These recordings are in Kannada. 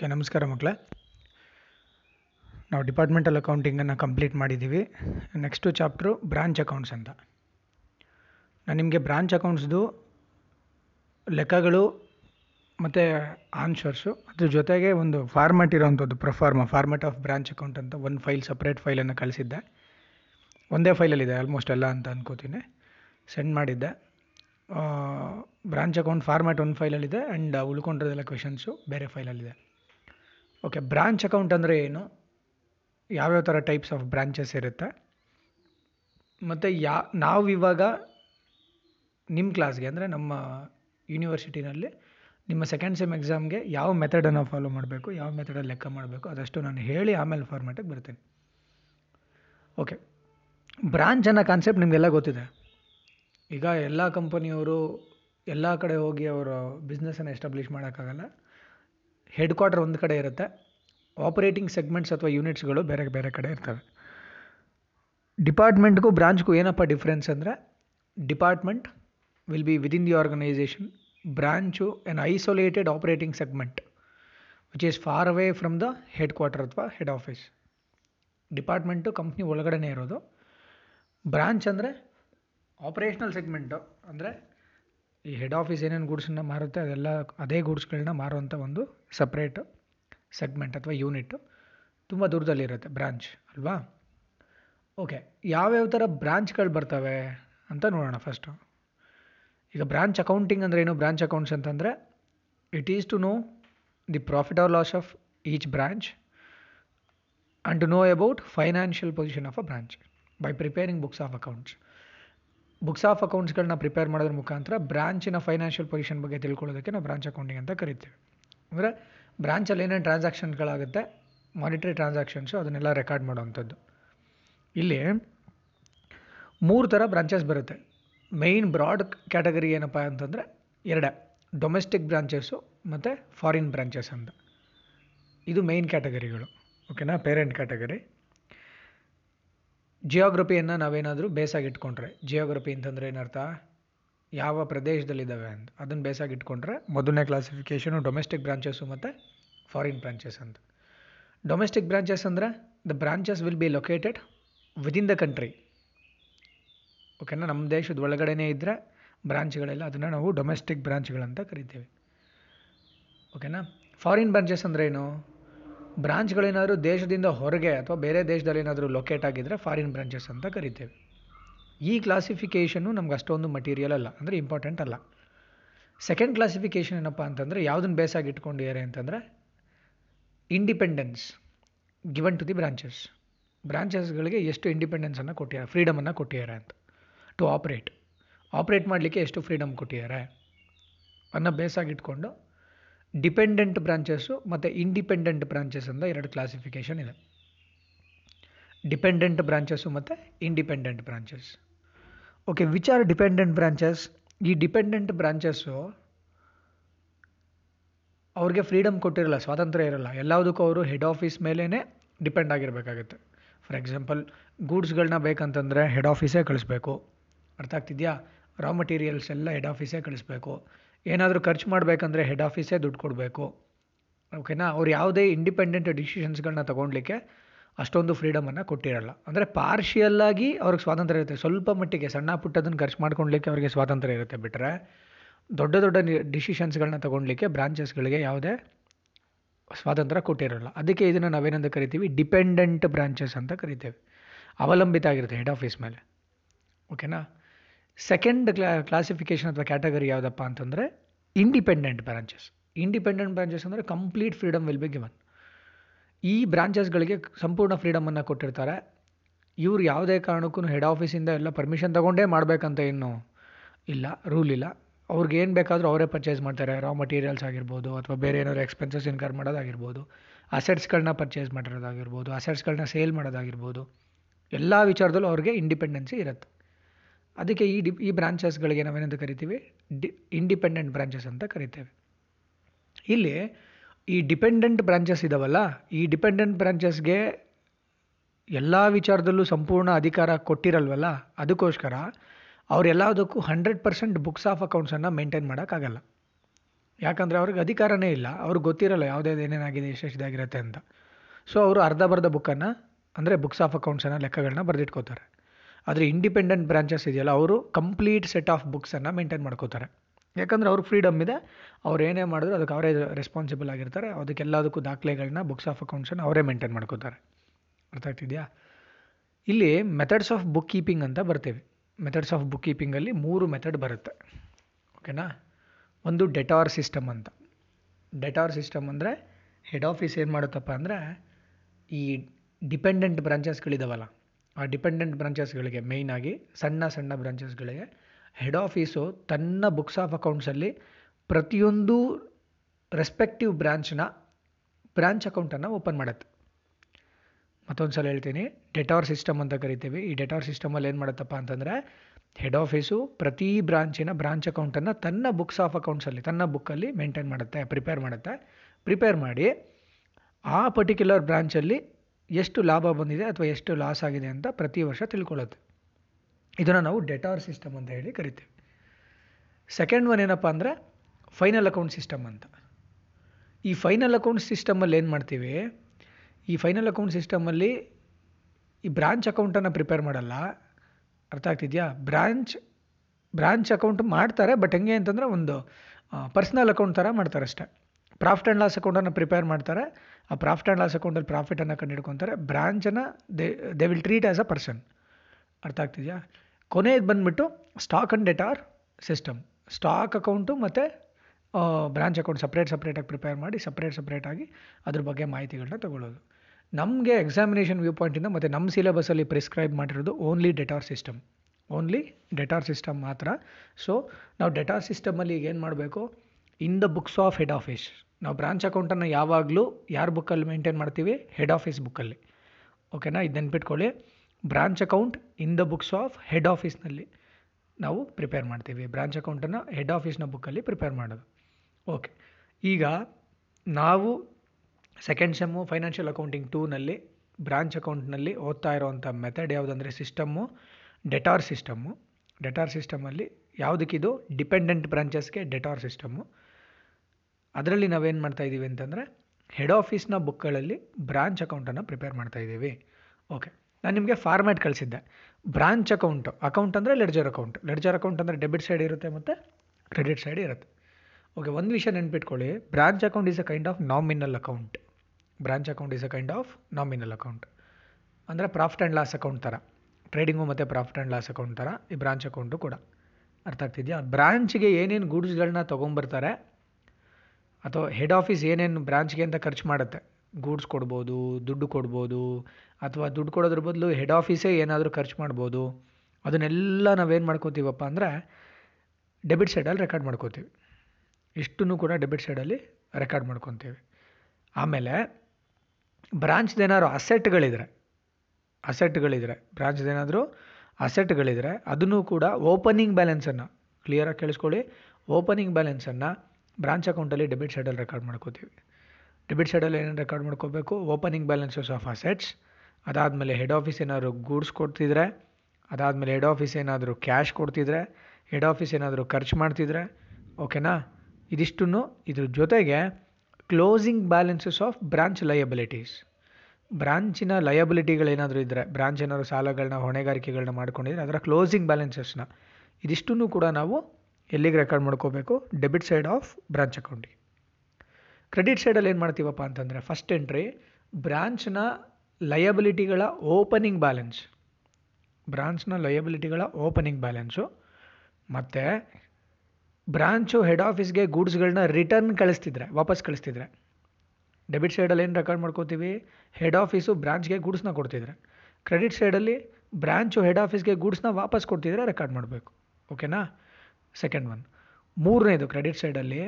ಓಕೆ, ನಮಸ್ಕಾರ ಮಕ್ಕಳೇ. ನಾವು ಡಿಪಾರ್ಟ್ಮೆಂಟಲ್ ಅಕೌಂಟಿಂಗನ್ನು ಕಂಪ್ಲೀಟ್ ಮಾಡಿದ್ದೀವಿ. ನೆಕ್ಸ್ಟು ಚಾಪ್ಟ್ರು ಬ್ರಾಂಚ್ ಅಕೌಂಟ್ಸ್ ಅಂತ. ನಾನು ನಿಮಗೆ ಬ್ರಾಂಚ್ ಅಕೌಂಟ್ಸ್ದು ಲೆಕ್ಕಗಳು ಮತ್ತು ಆನ್ಸರ್ಸು ಅದ್ರ ಜೊತೆಗೆ ಒಂದು format ಇರೋವಂಥದ್ದು proforma format of branch account ಅಂತ ಒಂದು ಫೈಲ್ ಸಪ್ರೇಟ್ ಫೈಲನ್ನು ಕಳಿಸಿದ್ದೆ. ಒಂದೇ ಫೈಲಲ್ಲಿದೆ ಆಲ್ಮೋಸ್ಟ್ ಎಲ್ಲ ಅಂತ ಅನ್ಕೋತೀನಿ. ಸೆಂಡ್ ಮಾಡಿದ್ದೆ. ಬ್ರಾಂಚ್ ಅಕೌಂಟ್ ಫಾರ್ಮ್ಯಾಟ್ ಒಂದು ಫೈಲಲ್ಲಿದೆ ಆ್ಯಂಡ್ ಉಳ್ಕೊಂಡಿರೋದೆಲ್ಲ ಕ್ವೆಶನ್ಸು ಬೇರೆ ಫೈಲಲ್ಲಿದೆ ಓಕೆ ಬ್ರಾಂಚ್ ಅಕೌಂಟ್ ಅಂದರೆ ಏನು? ಯಾವ್ಯಾವ ಥರ ಟೈಪ್ಸ್ ಆಫ್ ಬ್ರಾಂಚಸ್ ಇರುತ್ತೆ? ಮತ್ತು ಯಾ, ನಾವು ಇವಾಗ ನಿಮ್ಮ ಕ್ಲಾಸ್ಗೆ ಅಂದರೆ ನಮ್ಮ ಯೂನಿವರ್ಸಿಟಿನಲ್ಲಿ ನಿಮ್ಮ ಸೆಕೆಂಡ್ ಸೆಮ್ ಎಕ್ಸಾಮ್ಗೆ ಯಾವ ಮೆಥಡನ್ನು ಫಾಲೋ ಮಾಡಬೇಕು, ಯಾವ ಮೆಥಡಲ್ಲಿ ಲೆಕ್ಕ ಮಾಡಬೇಕು, ಅದಷ್ಟು ನಾನು ಹೇಳಿ ಆಮೇಲೆ ಫಾರ್ಮ್ಯಾಟಿಗೆ ಬರ್ತೀನಿ. ಓಕೆ ಬ್ರಾಂಚ್ ಅನ್ನೋ ಕಾನ್ಸೆಪ್ಟ್ ನಿಮಗೆಲ್ಲ ಗೊತ್ತಿದೆ? ಈಗ ಎಲ್ಲ ಕಂಪನಿಯವರು ಎಲ್ಲ ಕಡೆ ಹೋಗಿ ಅವರು ಬಿಸ್ನೆಸ್ಸನ್ನು ಎಸ್ಟಾಬ್ಲಿಷ್ ಮಾಡೋಕ್ಕಾಗಲ್ಲ ಹೆಡ್ ಕ್ವಾರ್ಟರ್ ಒಂದು ಕಡೆ ಇರುತ್ತೆ. ಆಪರೇಟಿಂಗ್ ಸೆಗ್ಮೆಂಟ್ಸ್ ಅಥವಾ ಯೂನಿಟ್ಸ್ಗಳು ಬೇರೆ ಬೇರೆ ಕಡೆ ಇರ್ತವೆ. ಡಿಪಾರ್ಟ್ಮೆಂಟ್ಗೂ ಬ್ರಾಂಚ್ಗೂ ಏನಪ್ಪ ಡಿಫ್ರೆನ್ಸ್ ಅಂದರೆ department will be within the organisation branch an isolated operating segment which is far away from the head quarter ಅಥವಾ ಹೆಡ್ ಆಫೀಸ್ ಡಿಪಾರ್ಟ್ಮೆಂಟು ಕಂಪ್ನಿ ಒಳಗಡೆನೇ ಇರೋದು. ಬ್ರಾಂಚ್ ಅಂದರೆ ಆಪರೇಷನಲ್ ಸೆಗ್ಮೆಂಟು ಅಂದರೆ ಈ ಹೆಡ್ ಆಫೀಸ್ ಏನೇನು ಗೂಡ್ಸನ್ನ ಮಾರುತ್ತೆ ಅದೆಲ್ಲ ಅದೇ ಗೂಡ್ಸ್ಗಳನ್ನ ಮಾರುವಂಥ ಒಂದು ಸಪ್ರೇಟ್ ಸೆಗ್ಮೆಂಟ್ ಅಥವಾ ಯೂನಿಟ್ಟು ತುಂಬ ದೂರದಲ್ಲಿರುತ್ತೆ ಬ್ರಾಂಚ್ ಅಲ್ವಾ? ಓಕೆ ಯಾವ್ಯಾವ ಥರ ಬ್ರಾಂಚ್ಗಳು ಬರ್ತವೆ ಅಂತ ನೋಡೋಣ ಫಸ್ಟು ಈಗ ಬ್ರಾಂಚ್ ಅಕೌಂಟಿಂಗ್ ಅಂದರೆ ಏನು? ಬ್ರಾಂಚ್ ಅಕೌಂಟ್ಸ್ ಅಂತಂದರೆ it is to know the profit or loss of each branch and to know about financial position of a branch by preparing books of accounts books of ಅಕೌಂಟ್ಸ್ಗಳನ್ನ prepare ಮಾಡೋದ್ರ ಮುಖಾಂತರ ಬ್ರಾಂಚಿನ ಫೈನಾನ್ಷಿಯಲ್ ಪೊಸಿಷನ್ ಬಗ್ಗೆ ತಿಳ್ಕೊಳ್ಳೋದಕ್ಕೆ ನಾವು ಬ್ರಾಂಚ್ ಅಕೌಂಟಿಂಗ್ ಅಂತ ಕರಿತೀವಿ. ಅಂದರೆ ಬ್ರಾಂಚಲ್ಲಿ ಏನೇನು ಟ್ರಾನ್ಸಾಕ್ಷನ್ಗಳಾಗುತ್ತೆ ಮಾನಿಟ್ರಿ ಟ್ರಾನ್ಸಾಕ್ಷನ್ಸು ಅದನ್ನೆಲ್ಲ ರೆಕಾರ್ಡ್ ಮಾಡೋವಂಥದ್ದು. ಇಲ್ಲಿ ಮೂರು ಥರ ಬ್ರಾಂಚಸ್ ಬರುತ್ತೆ. ಮೈನ್ ಬ್ರಾಡ್ ಕ್ಯಾಟಗರಿ ಏನಪ್ಪ ಅಂತಂದರೆ ಎರಡೇ ಡೊಮೆಸ್ಟಿಕ್ ಬ್ರಾಂಚಸ್ಸು ಮತ್ತು ಫಾರಿನ್ ಬ್ರಾಂಚಸ್ ಅಂತ. ಇದು ಮೈನ್ ಕ್ಯಾಟಗರಿಗಳು ಓಕೆನಾ ಪೇರೆಂಟ್ ಕ್ಯಾಟಗರಿ ಜಿಯೋಗ್ರಫಿಯನ್ನು ನಾವೇನಾದರೂ ಬೇಸಾಗಿ ಇಟ್ಕೊಂಡ್ರೆ ಜಿಯೋಗ್ರಫಿ ಅಂತಂದರೆ ಏನರ್ಥ? ಯಾವ ಪ್ರದೇಶದಲ್ಲಿದ್ದಾವೆ ಅಂತ ಅದನ್ನು ಬೇಸಾಗಿ ಇಟ್ಕೊಂಡ್ರೆ ಮೊದಲನೇ ಕ್ಲಾಸಿಫಿಕೇಷನು ಡೊಮೆಸ್ಟಿಕ್ ಬ್ರಾಂಚಸ್ಸು ಮತ್ತು ಫಾರಿನ್ ಬ್ರಾಂಚಸ್ ಅಂತ ಡೊಮೆಸ್ಟಿಕ್ ಬ್ರಾಂಚಸ್ ಅಂದರೆ the branches will be located within the country ಓಕೆನಾ ನಮ್ಮ ದೇಶದ ಒಳಗಡೆನೇ ಇದ್ದರೆ ಬ್ರಾಂಚ್ಗಳೆಲ್ಲ ಅದನ್ನು ನಾವು ಡೊಮೆಸ್ಟಿಕ್ ಬ್ರಾಂಚ್ಗಳಂತ ಕರಿತೀವಿ. ಓಕೆನಾ ಫಾರಿನ್ ಬ್ರಾಂಚಸ್ ಅಂದರೆ ಏನು? ಬ್ರಾಂಚ್ಗಳೇನಾದರೂ ದೇಶದಿಂದ ಹೊರಗೆ ಅಥವಾ ಬೇರೆ ದೇಶದಲ್ಲಿ ಏನಾದರೂ ಲೊಕೇಟ್ ಆಗಿದ್ದರೆ ಫಾರಿನ್ ಬ್ರಾಂಚಸ್ ಅಂತ ಕರಿತೇವೆ. ಈ ಕ್ಲಾಸಿಫಿಕೇಷನ್ನು ನಮ್ಗೆ ಅಷ್ಟೊಂದು ಮಟೀರಿಯಲ್ ಅಲ್ಲ, ಅಂದರೆ ಇಂಪಾರ್ಟೆಂಟ್ ಅಲ್ಲ. ಸೆಕೆಂಡ್ ಕ್ಲಾಸಿಫಿಕೇಷನ್ ಏನಪ್ಪ ಅಂತಂದರೆ ಯಾವುದನ್ನು ಬೇಸಾಗಿ ಇಟ್ಕೊಂಡಿದ್ದಾರೆ ಅಂತಂದರೆ independence, given to the branches. ಬ್ರಾಂಚಸ್ಗಳಿಗೆ ಎಷ್ಟು ಇಂಡಿಪೆಂಡೆನ್ಸನ್ನು ಕೊಟ್ಟಿದ್ದಾರೆ, ಫ್ರೀಡಮನ್ನು ಕೊಟ್ಟಿದ್ದಾರೆ ಅಂತ. To operate. ಆಪ್ರೇಟ್ ಮಾಡಲಿಕ್ಕೆ ಎಷ್ಟು ಫ್ರೀಡಮ್ ಕೊಟ್ಟಿದ್ದಾರೆ ಅನ್ನೋ ಬೇಸಾಗಿ ಇಟ್ಕೊಂಡು ಡಿಪೆಂಡೆಂಟ್ ಬ್ರಾಂಚಸ್ಸು ಮತ್ತು ಇಂಡಿಪೆಂಡೆಂಟ್ ಬ್ರಾಂಚಸ್ ಅಂತ ಎರಡು ಕ್ಲಾಸಿಫಿಕೇಷನ್ ಇದೆ. ಡಿಪೆಂಡೆಂಟ್ ಬ್ರಾಂಚಸ್ಸು ಮತ್ತು independent branches. Okay which are dependent branches ಈ ಡಿಪೆಂಡೆಂಟ್ ಬ್ರಾಂಚಸ್ಸು ಅವ್ರಿಗೆ ಫ್ರೀಡಮ್ ಕೊಟ್ಟಿರಲ್ಲ, ಸ್ವಾತಂತ್ರ್ಯ ಇರಲ್ಲ. ಎಲ್ಲದಕ್ಕೂ ಅವರು ಹೆಡ್ ಆಫೀಸ್ ಮೇಲೇ ಡಿಪೆಂಡ್ ಆಗಿರಬೇಕಾಗುತ್ತೆ. ಫಾರ್ ಎಕ್ಸಾಂಪಲ್ ಗೂಡ್ಸ್ಗಳನ್ನ ಬೇಕಂತಂದರೆ ಹೆಡ್ ಆಫೀಸೇ ಕಳಿಸ್ಬೇಕು. ಅರ್ಥ ಆಗ್ತಿದೆಯಾ? ರಾ ಮಟೀರಿಯಲ್ಸ್ ಎಲ್ಲ ಹೆಡ್ ಆಫೀಸೇ ಕಳಿಸ್ಬೇಕು. ಏನಾದರೂ ಖರ್ಚು ಮಾಡಬೇಕಂದ್ರೆ ಹೆಡ್ ಆಫೀಸೇ ದುಡ್ಡು ಕೊಡಬೇಕು. ಓಕೆನಾ ಅವ್ರು ಯಾವುದೇ ಇಂಡಿಪೆಂಡೆಂಟ್ ಡಿಸಿಷನ್ಸ್ಗಳನ್ನ ತೊಗೊಳ್ಲಿಕ್ಕೆ ಅಷ್ಟೊಂದು ಫ್ರೀಡಮನ್ನು ಕೊಟ್ಟಿರಲ್ಲ. ಅಂದರೆ ಪಾರ್ಷಿಯಲ್ಲಾಗಿ ಅವ್ರಿಗೆ ಸ್ವಾತಂತ್ರ್ಯ ಇರುತ್ತೆ. ಸ್ವಲ್ಪ ಮಟ್ಟಿಗೆ ಸಣ್ಣ ಪುಟ್ಟದನ್ನು ಖರ್ಚು ಮಾಡ್ಕೊಳ್ಲಿಕ್ಕೆ ಅವರಿಗೆ ಸ್ವಾತಂತ್ರ್ಯ ಇರುತ್ತೆ ಬಿಟ್ಟರೆ ದೊಡ್ಡ ದೊಡ್ಡ ಡಿಸಿಷನ್ಸ್ಗಳನ್ನ ತೊಗೊಳ್ಲಿಕ್ಕೆ ಬ್ರಾಂಚಸ್ಗಳಿಗೆ ಯಾವುದೇ ಸ್ವಾತಂತ್ರ್ಯ ಕೊಟ್ಟಿರಲ್ಲ. ಅದಕ್ಕೆ ಇದನ್ನು ನಾವೇನಂತ ಕರಿತೀವಿ? ಡಿಪೆಂಡೆಂಟ್ ಬ್ರಾಂಚಸ್ ಅಂತ ಕರಿತೇವೆ. ಅವಲಂಬಿತ ಆಗಿರುತ್ತೆ ಹೆಡ್ ಆಫೀಸ್ ಮೇಲೆ. ಓಕೆನಾ ಸೆಕೆಂಡ್ ಕ್ಲಾ ಕ್ಲಾಸಿಫಿಕೇಷನ್ ಅಥವಾ ಕ್ಯಾಟಗರಿ ಯಾವುದಪ್ಪ ಅಂತಂದರೆ ಇಂಡಿಪೆಂಡೆಂಟ್ ಬ್ರಾಂಚಸ್ ಇಂಡಿಪೆಂಡೆಂಟ್ ಬ್ರಾಂಚಸ್ ಅಂದರೆ complete freedom will be given ಈ ಬ್ರಾಂಚಸ್ಗಳಿಗೆ ಸಂಪೂರ್ಣ ಫ್ರೀಡಮನ್ನು ಕೊಟ್ಟಿರ್ತಾರೆ. ಇವ್ರು ಯಾವುದೇ ಕಾರಣಕ್ಕೂ ಹೆಡ್ ಆಫೀಸಿಂದ ಎಲ್ಲ ಪರ್ಮಿಷನ್ ತೊಗೊಂಡೇ ಮಾಡಬೇಕಂತ ಏನು ಇಲ್ಲ ರೂಲ್ ಇಲ್ಲ. ಅವ್ರಿಗೆ ಏನು ಬೇಕಾದರೂ ಅವರೇ ಪರ್ಚೇಸ್ ಮಾಡ್ತಾರೆ. ರಾ ಮಟೀರಿಯಲ್ಸ್ ಆಗಿರ್ಬೋದು ಅಥವಾ ಬೇರೆ ಏನಾದ್ರು ಎಕ್ಸ್ಪೆನ್ಸಸ್ ಇನ್ಕರ್ ಮಾಡೋದಾಗಿರ್ಬೋದು. ಅಸೆಟ್ಸ್ಗಳನ್ನ ಪರ್ಚೇಸ್ ಮಾಡಿರೋದಾಗಿರ್ಬೋದು. ಅಸೆಟ್ಸ್ಗಳನ್ನ ಸೇಲ್ ಮಾಡೋದಾಗಿರ್ಬೋದು. ಎಲ್ಲ ವಿಚಾರದಲ್ಲೂ ಅವ್ರಿಗೆ ಇಂಡಿಪೆಂಡೆನ್ಸಿ ಇರುತ್ತೆ. ಅದಕ್ಕೆ ಈ ಡಿ ಈ ಬ್ರಾಂಚಸ್ಗಳಿಗೆ ನಾವೇನಂತ ಕರಿತೀವಿ? ಡಿ ಇಂಡಿಪೆಂಡೆಂಟ್ ಬ್ರಾಂಚಸ್ ಅಂತ ಕರಿತೇವೆ. ಇಲ್ಲಿ ಈ ಡಿಪೆಂಡೆಂಟ್ ಬ್ರಾಂಚಸ್ ಇದಾವಲ್ಲ, ಈ ಡಿಪೆಂಡೆಂಟ್ ಬ್ರಾಂಚಸ್ಗೆ ಎಲ್ಲ ವಿಚಾರದಲ್ಲೂ ಸಂಪೂರ್ಣ ಅಧಿಕಾರ ಕೊಟ್ಟಿರಲ್ವಲ್ಲ? ಅದಕ್ಕೋಸ್ಕರ ಅವರೆಲ್ಲದಕ್ಕೂ ಹಂಡ್ರೆಡ್ ಪರ್ಸೆಂಟ್ ಬುಕ್ಸ್ ಆಫ್ ಅಕೌಂಟ್ಸನ್ನು ಮೇಂಟೈನ್ ಮಾಡೋಕ್ಕಾಗಲ್ಲ. ಯಾಕಂದರೆ ಅವ್ರಿಗೆ ಅಧಿಕಾರನೇ ಇಲ್ಲ. ಅವ್ರಿಗೆ ಗೊತ್ತಿರಲ್ಲ ಯಾವುದ್ಯಾವ್ದು ಏನೇನಾಗಿದೆ, ಎಷ್ಟೆಷ್ಟಿದಾಗಿರುತ್ತೆ ಅಂತ. ಸೊ ಅವರು ಅರ್ಧ ಬರ್ಧ ಬುಕ್ಕನ್ನು ಅಂದರೆ ಬುಕ್ಸ್ ಆಫ್ ಅಕೌಂಟ್ಸನ್ನು ಲೆಕ್ಕಗಳನ್ನ ಬರೆದಿಟ್ಕೋತಾರೆ. ಆದರೆ ಇಂಡಿಪೆಂಡೆಂಟ್ ಬ್ರಾಂಚಸ್ ಇದೆಯಲ್ಲ, ಅವರು ಕಂಪ್ಲೀಟ್ ಸೆಟ್ ಆಫ್ ಬುಕ್ಸನ್ನು ಮೇಂಟೈನ್ ಮಾಡ್ಕೋತಾರೆ. ಯಾಕಂದರೆ ಅವ್ರ ಫ್ರೀಡಮ್ ಇದೆ, ಅವ್ರು ಏನೇ ಮಾಡಿದ್ರು ಅದಕ್ಕೆ ಅವರೇ ರೆಸ್ಪಾನ್ಸಿಬಲ್ ಆಗಿರ್ತಾರೆ ಅದಕ್ಕೆಲ್ಲದಕ್ಕೂ ದಾಖಲೆಗಳನ್ನ ಬುಕ್ಸ್ ಆಫ್ ಅಕೌಂಟ್ಸನ್ನು ಅವರೇ ಮೇಂಟೈನ್ ಮಾಡ್ಕೋತಾರೆ. ಅರ್ಥ ಆಗ್ತಿದೆಯಾ? ಇಲ್ಲಿ ಮೆಥಡ್ಸ್ ಆಫ್ ಬುಕ್ ಕೀಪಿಂಗ್ ಅಂತ ಬರ್ತೀವಿ. ಮೆಥಡ್ಸ್ ಆಫ್ ಬುಕ್ ಕೀಪಿಂಗಲ್ಲಿ ಮೂರು ಮೆಥಡ್ ಬರುತ್ತೆ. ಓಕೆನಾ ಒಂದು ಡೆಟಾರ್ ಸಿಸ್ಟಮ್ ಅಂತ. ಡೆಟಾರ್ ಸಿಸ್ಟಮ್ ಅಂದರೆ ಹೆಡ್ ಆಫೀಸ್ ಏನು ಮಾಡುತ್ತಪ್ಪ ಅಂದರೆ ಈ ಡಿಪೆಂಡೆಂಟ್ ಬ್ರಾಂಚಸ್ಗಳಿದಾವಲ್ಲ ಆ ಡಿಪೆಂಡೆಂಟ್ ಬ್ರಾಂಚಸ್ಗಳಿಗೆ ಮೇಯ್ನಾಗಿ ಸಣ್ಣ ಸಣ್ಣ ಬ್ರಾಂಚಸ್ಗಳಿಗೆ ಹೆಡ್ ಆಫೀಸು ತನ್ನ ಬುಕ್ಸ್ ಆಫ್ ಅಕೌಂಟ್ಸಲ್ಲಿ ಪ್ರತಿಯೊಂದು ರೆಸ್ಪೆಕ್ಟಿವ್ ಬ್ರಾಂಚ್ನ ಬ್ರಾಂಚ್ ಅಕೌಂಟನ್ನು ಓಪನ್ ಮಾಡುತ್ತೆ. ಮತ್ತೊಂದು ಸಲ ಹೇಳ್ತೀನಿ ಡೆಟಾರ್ ಸಿಸ್ಟಮ್ ಅಂತ ಕರಿತೀವಿ. ಈ ಡೆಟಾರ್ ಸಿಸ್ಟಮಲ್ಲಿ ಏನು ಮಾಡುತ್ತಪ್ಪ ಅಂತಂದರೆ ಹೆಡ್ ಆಫೀಸು ಪ್ರತಿ ಬ್ರಾಂಚಿನ ಬ್ರಾಂಚ್ ಅಕೌಂಟನ್ನು ತನ್ನ ಬುಕ್ಸ್ ಆಫ್ ಅಕೌಂಟ್ಸಲ್ಲಿ ತನ್ನ ಬುಕ್ಕಲ್ಲಿ ಮೇಂಟೈನ್ ಮಾಡುತ್ತೆ ಪ್ರಿಪೇರ್ ಮಾಡುತ್ತೆ. ಪ್ರಿಪೇರ್ ಮಾಡಿ ಆ ಪರ್ಟಿಕ್ಯುಲರ್ ಬ್ರಾಂಚಲ್ಲಿ ಎಷ್ಟು ಲಾಭ ಬಂದಿದೆ ಅಥವಾ ಎಷ್ಟು ಲಾಸ್ ಆಗಿದೆ ಅಂತ ಪ್ರತಿ ವರ್ಷ ತಿಳ್ಕೊಳ್ಳುತ್ತೆ ಇದನ್ನು ನಾವು ಡೆಟಾರ್ ಸಿಸ್ಟಮ್ ಅಂತ ಹೇಳಿ ಕರಿತೀವಿ. ಸೆಕೆಂಡ್ ಒನ್ ಏನಪ್ಪ ಅಂದರೆ ಫೈನಲ್ ಅಕೌಂಟ್ ಸಿಸ್ಟಮ್ ಅಂತ. ಈ ಫೈನಲ್ ಅಕೌಂಟ್ ಸಿಸ್ಟಮಲ್ಲಿ ಏನು ಮಾಡ್ತೀವಿ? ಈ ಫೈನಲ್ ಅಕೌಂಟ್ ಸಿಸ್ಟಮಲ್ಲಿ ಈ ಬ್ರಾಂಚ್ ಅಕೌಂಟನ್ನು ಪ್ರಿಪೇರ್ ಮಾಡಲ್ಲ. ಅರ್ಥ ಆಗ್ತಿದೆಯಾ? ಬ್ರಾಂಚ್ ಬ್ರಾಂಚ್ ಅಕೌಂಟ್ ಮಾಡ್ತಾರೆ ಬಟ್ ಹೆಂಗೆ ಅಂತಂದರೆ ಒಂದು ಪರ್ಸ್ನಲ್ ಅಕೌಂಟ್ ಥರ ಮಾಡ್ತಾರೆ ಅಷ್ಟೇ. ಪ್ರಾಫಿಟ್ ಆ್ಯಂಡ್ ಲಾಸ್ ಅಕೌಂಟನ್ನು ಪ್ರಿಪೇರ್ ಮಾಡ್ತಾರೆ. ಆ ಪ್ರಾಫಿಟ್ ಆ್ಯಂಡ್ ಲಾಸ್ ಅಕೌಂಟಲ್ಲಿ ಪ್ರಾಫಿಟನ್ನು ಕಂಡುಹಿಡ್ಕೊತಾರೆ. ಬ್ರಾಂಚನ್ನು they they will treat as a person. ಅರ್ಥ ಆಗ್ತಿದೆಯಾ? ಕೊನೆಯದು ಬಂದುಬಿಟ್ಟು stock and or system. Stock account ಮತ್ತು ಬ್ರಾಂಚ್ ಅಕೌಂಟ್ ಸಪ್ರೇಟ್ ಸಪ್ರೇಟಾಗಿ ಪ್ರಿಪೇರ್ ಮಾಡಿ ಸಪ್ರೇಟ್ ಸಪ್ರೇಟಾಗಿ ಅದ್ರ ಬಗ್ಗೆ ಮಾಹಿತಿಗಳನ್ನ ತಗೊಳ್ಳೋದು. ನಮಗೆ ಎಕ್ಸಾಮಿನೇಷನ್ ವ್ಯೂ ಪಾಯಿಂಟಿಂದ ಮತ್ತು ನಮ್ಮ ಸಿಲೆಬಸಲ್ಲಿ ಪ್ರಿಸ್ಕ್ರೈಬ್ ಮಾಡಿರೋದು only debtor system. Only debtor system ಮಾತ್ರ. ಸೊ ನಾವು ಡೆಟಾರ್ ಸಿಸ್ಟಮಲ್ಲಿ ಈಗ ಏನು ಮಾಡಬೇಕು? In the books of head office. ನಾವು ಬ್ರಾಂಚ್ ಅಕೌಂಟನ್ನು ಯಾವಾಗಲೂ ಯಾರ ಬುಕ್ಕಲ್ಲಿ ಮೇಂಟೈನ್ ಮಾಡ್ತೀವಿ? ಹೆಡ್ ಆಫೀಸ್ ಬುಕ್ಕಲ್ಲಿ. ಓಕೆನಾ? ಇದು ನೆನ್ಪಿಟ್ಕೊಳ್ಳಿ. Branch account in the books of head ಆಫೀಸ್ನಲ್ಲಿ ನಾವು ಪ್ರಿಪೇರ್ ಮಾಡ್ತೀವಿ. ಬ್ರಾಂಚ್ ಅಕೌಂಟನ್ನು ಹೆಡ್ ಆಫೀಸ್ನ ಬುಕ್ಕಲ್ಲಿ ಪ್ರಿಪೇರ್ ಮಾಡೋದು. ಓಕೆ. ಈಗ ನಾವು ಸೆಕೆಂಡ್ ಸೆಮ್ಮು ಫೈನಾನ್ಷಿಯಲ್ ಅಕೌಂಟಿಂಗ್ ಟೂನಲ್ಲಿ ಬ್ರಾಂಚ್ ಅಕೌಂಟ್ನಲ್ಲಿ ಓದ್ತಾ ಇರೋವಂಥ ಮೆಥಡ್ ಯಾವುದಂದರೆ ಸಿಸ್ಟಮ್ಮು, ಡೆಟಾರ್ ಸಿಸ್ಟಮ್ಮು. ಡೆಟಾರ್ ಸಿಸ್ಟಮಲ್ಲಿ ಯಾವುದಕ್ಕಿದು? ಡಿಪೆಂಡೆಂಟ್ ಬ್ರಾಂಚಸ್ಗೆ ಡೆಟಾರ್ ಸಿಸ್ಟಮ್ಮು. ಅದರಲ್ಲಿ ನಾವೇನು ಮಾಡ್ತಾ ಇದ್ದೀವಿ ಅಂತಂದರೆ ಹೆಡ್ ಆಫೀಸ್ನ ಬುಕ್ಗಳಲ್ಲಿ ಬ್ರಾಂಚ್ ಅಕೌಂಟನ್ನು ಪ್ರಿಪೇರ್ ಮಾಡ್ತಾ ಇದ್ದೀವಿ ಓಕೆ ನಾನು ನಿಮಗೆ ಫಾರ್ಮ್ಯಾಟ್ ಕಳಿಸಿದ್ದೆ. ಬ್ರಾಂಚ್ ಅಕೌಂಟು ಅಕೌಂಟ್ ಅಂದರೆ ಲೆಡ್ಜರ್ ಅಕೌಂಟ್ ಲೆಡ್ಜರ್ ಅಕೌಂಟ್ ಅಂದರೆ ಡೆಬಿಟ್ ಸೈಡ್ ಇರುತ್ತೆ ಮತ್ತು ಕ್ರೆಡಿಟ್ ಸೈಡ್ ಇರುತ್ತೆ. ಓಕೆ ಒಂದು ವಿಷಯ ನೆನ್ಪಿಟ್ಕೊಳ್ಳಿ. Branch account is a kind of nominal account branch account is a kind of nominal account ಅಂದರೆ ಪ್ರಾಫಿಟ್ ಆ್ಯಂಡ್ ಲಾಸ್ ಅಕೌಂಟ್ ಥರ ಟ್ರೇಡಿಂಗು ಮತ್ತು ಪ್ರಾಫಿಟ್ ಆ್ಯಂಡ್ ಲಾಸ್ ಅಕೌಂಟ್ ಥರ ಈ ಬ್ರಾಂಚ್ ಅಕೌಂಟು ಕೂಡ. ಅರ್ಥ ಆಗ್ತಿದೆಯಾ? ಬ್ರಾಂಚ್ಗೆ ಏನೇನು ಗೂಡ್ಸ್ಗಳನ್ನ ತೊಗೊಂಬರ್ತಾರೆ ಅಥವಾ ಹೆಡ್ ಆಫೀಸ್ ಏನೇನು ಬ್ರಾಂಚ್ಗೆ ಅಂತ ಖರ್ಚು ಮಾಡುತ್ತೆ? ಗೂಡ್ಸ್ ಕೊಡ್ಬೋದು, ದುಡ್ಡು ಕೊಡ್ಬೋದು, ಅಥವಾ ದುಡ್ಡು ಕೊಡೋದ್ರ ಬದಲು ಹೆಡ್ ಆಫೀಸೇ ಏನಾದರೂ ಖರ್ಚು ಮಾಡ್ಬೋದು? ಅದನ್ನೆಲ್ಲ ನಾವೇನು ಮಾಡ್ಕೋತೀವಪ್ಪ ಅಂದರೆ ಡೆಬಿಟ್ ಸೈಡಲ್ಲಿ ರೆಕಾರ್ಡ್ ಮಾಡ್ಕೋತೀವಿ. ಇಷ್ಟನ್ನು ಕೂಡ ಡೆಬಿಟ್ ಸೈಡಲ್ಲಿ ರೆಕಾರ್ಡ್ ಮಾಡ್ಕೊತೀವಿ. ಆಮೇಲೆ ಬ್ರಾಂಚ್ದೇನಾದ್ರು ಅಸೆಟ್ಗಳಿದ್ರೆ ಅಸೆಟ್ಗಳಿದ್ರೆ ಬ್ರಾಂಚ್ದೇನಾದರೂ ಅಸೆಟ್ಗಳಿದ್ರೆ ಅದನ್ನು ಕೂಡ ಓಪನಿಂಗ್ ಬ್ಯಾಲೆನ್ಸನ್ನು ಕ್ಲಿಯರಾಗಿ ಕೇಳಿಸ್ಕೊಳ್ಳಿ. ಓಪನಿಂಗ್ ಬ್ಯಾಲೆನ್ಸನ್ನು ಬ್ರಾಂಚ್ ಅಕೌಂಟಲ್ಲಿ ಡೆಬಿಟ್ ಸೈಡಲ್ಲಿ ರೆಕಾರ್ಡ್ ಮಾಡ್ಕೋತೀವಿ. ಡೆಬಿಟ್ ಸೈಡಲ್ಲಿ ಏನೇನು ರೆಕಾರ್ಡ್ ಮಾಡ್ಕೋಬೇಕು? ಓಪನಿಂಗ್ ಬ್ಯಾಲೆನ್ಸಸ್ ಆಫ್ ಅಸೆಟ್ಸ್ ಅದಾದಮೇಲೆ ಹೆಡ್ ಆಫೀಸ್ ಏನಾದರೂ ಗೂಡ್ಸ್ ಕೊಡ್ತಿದ್ರೆ, ಅದಾದಮೇಲೆ ಹೆಡ್ ಆಫೀಸ್ ಏನಾದರೂ ಕ್ಯಾಶ್ ಕೊಡ್ತಿದ್ರೆ ಹೆಡ್ ಆಫೀಸ್ ಏನಾದರೂ ಖರ್ಚು ಮಾಡ್ತಿದ್ರೆ ಓಕೆನಾ ಇದಿಷ್ಟನ್ನು ಇದ್ರ ಜೊತೆಗೆ closing balances of branch liabilities ಬ್ರಾಂಚಿನ ಲಯಬಿಲಿಟಿಗಳೇನಾದರೂ ಇದ್ದರೆ ಬ್ರಾಂಚ್ ಏನಾದರೂ ಸಾಲಗಳನ್ನ ಹೊಣೆಗಾರಿಕೆಗಳನ್ನ ಮಾಡ್ಕೊಂಡಿದ್ರೆ ಅದರ ಕ್ಲೋಸಿಂಗ್ ಬ್ಯಾಲೆನ್ಸಸ್ನ ಇದಿಷ್ಟನ್ನು ಕೂಡ ನಾವು ಎಲ್ಲಿಗೆ ರೆಕಾರ್ಡ್ ಮಾಡ್ಕೋಬೇಕು? ಡೆಬಿಟ್ ಸೈಡ್ ಆಫ್ ಬ್ರಾಂಚ್ ಅಕೌಂಟಿಗೆ ಕ್ರೆಡಿಟ್ ಸೈಡಲ್ಲಿ ಏನು ಮಾಡ್ತೀವಪ್ಪ ಅಂತಂದರೆ ಫಸ್ಟ್ ಎಂಟ್ರಿ ಬ್ರಾಂಚ್ನ ಲಯಬಿಲಿಟಿಗಳ ಓಪನಿಂಗ್ ಬ್ಯಾಲೆನ್ಸ್ ಬ್ರಾಂಚ್ನ ಲಯಬಿಲಿಟಿಗಳ ಓಪನಿಂಗ್ ಬ್ಯಾಲೆನ್ಸು ಮತ್ತು ಬ್ರಾಂಚು ಹೆಡ್ ಆಫೀಸ್ಗೆ ಗೂಡ್ಸ್ಗಳನ್ನ ರಿಟರ್ನ್ ಕಳಿಸ್ತಿದ್ರೆ, ವಾಪಸ್ ಕಳಿಸ್ತಿದ್ರೆ. ಡೆಬಿಟ್ ಸೈಡಲ್ಲಿ ಏನು ರೆಕಾರ್ಡ್ ಮಾಡ್ಕೋತೀವಿ? ಹೆಡ್ ಆಫೀಸು ಬ್ರಾಂಚ್ಗೆ ಗೂಡ್ಸ್ನ ಕೊಡ್ತಿದ್ರೆ. ಕ್ರೆಡಿಟ್ ಸೈಡಲ್ಲಿ ಬ್ರಾಂಚು ಹೆಡ್ ಆಫೀಸ್ಗೆ ಗೂಡ್ಸ್ನ ವಾಪಸ್ ಕೊಡ್ತಿದ್ರೆ ರೆಕಾರ್ಡ್ ಮಾಡಬೇಕು. ಓಕೆನಾ ಸೆಕೆಂಡ್ ಒನ್ ಮೂರನೇದು ಕ್ರೆಡಿಟ್ ಸೈಡಲ್ಲಿ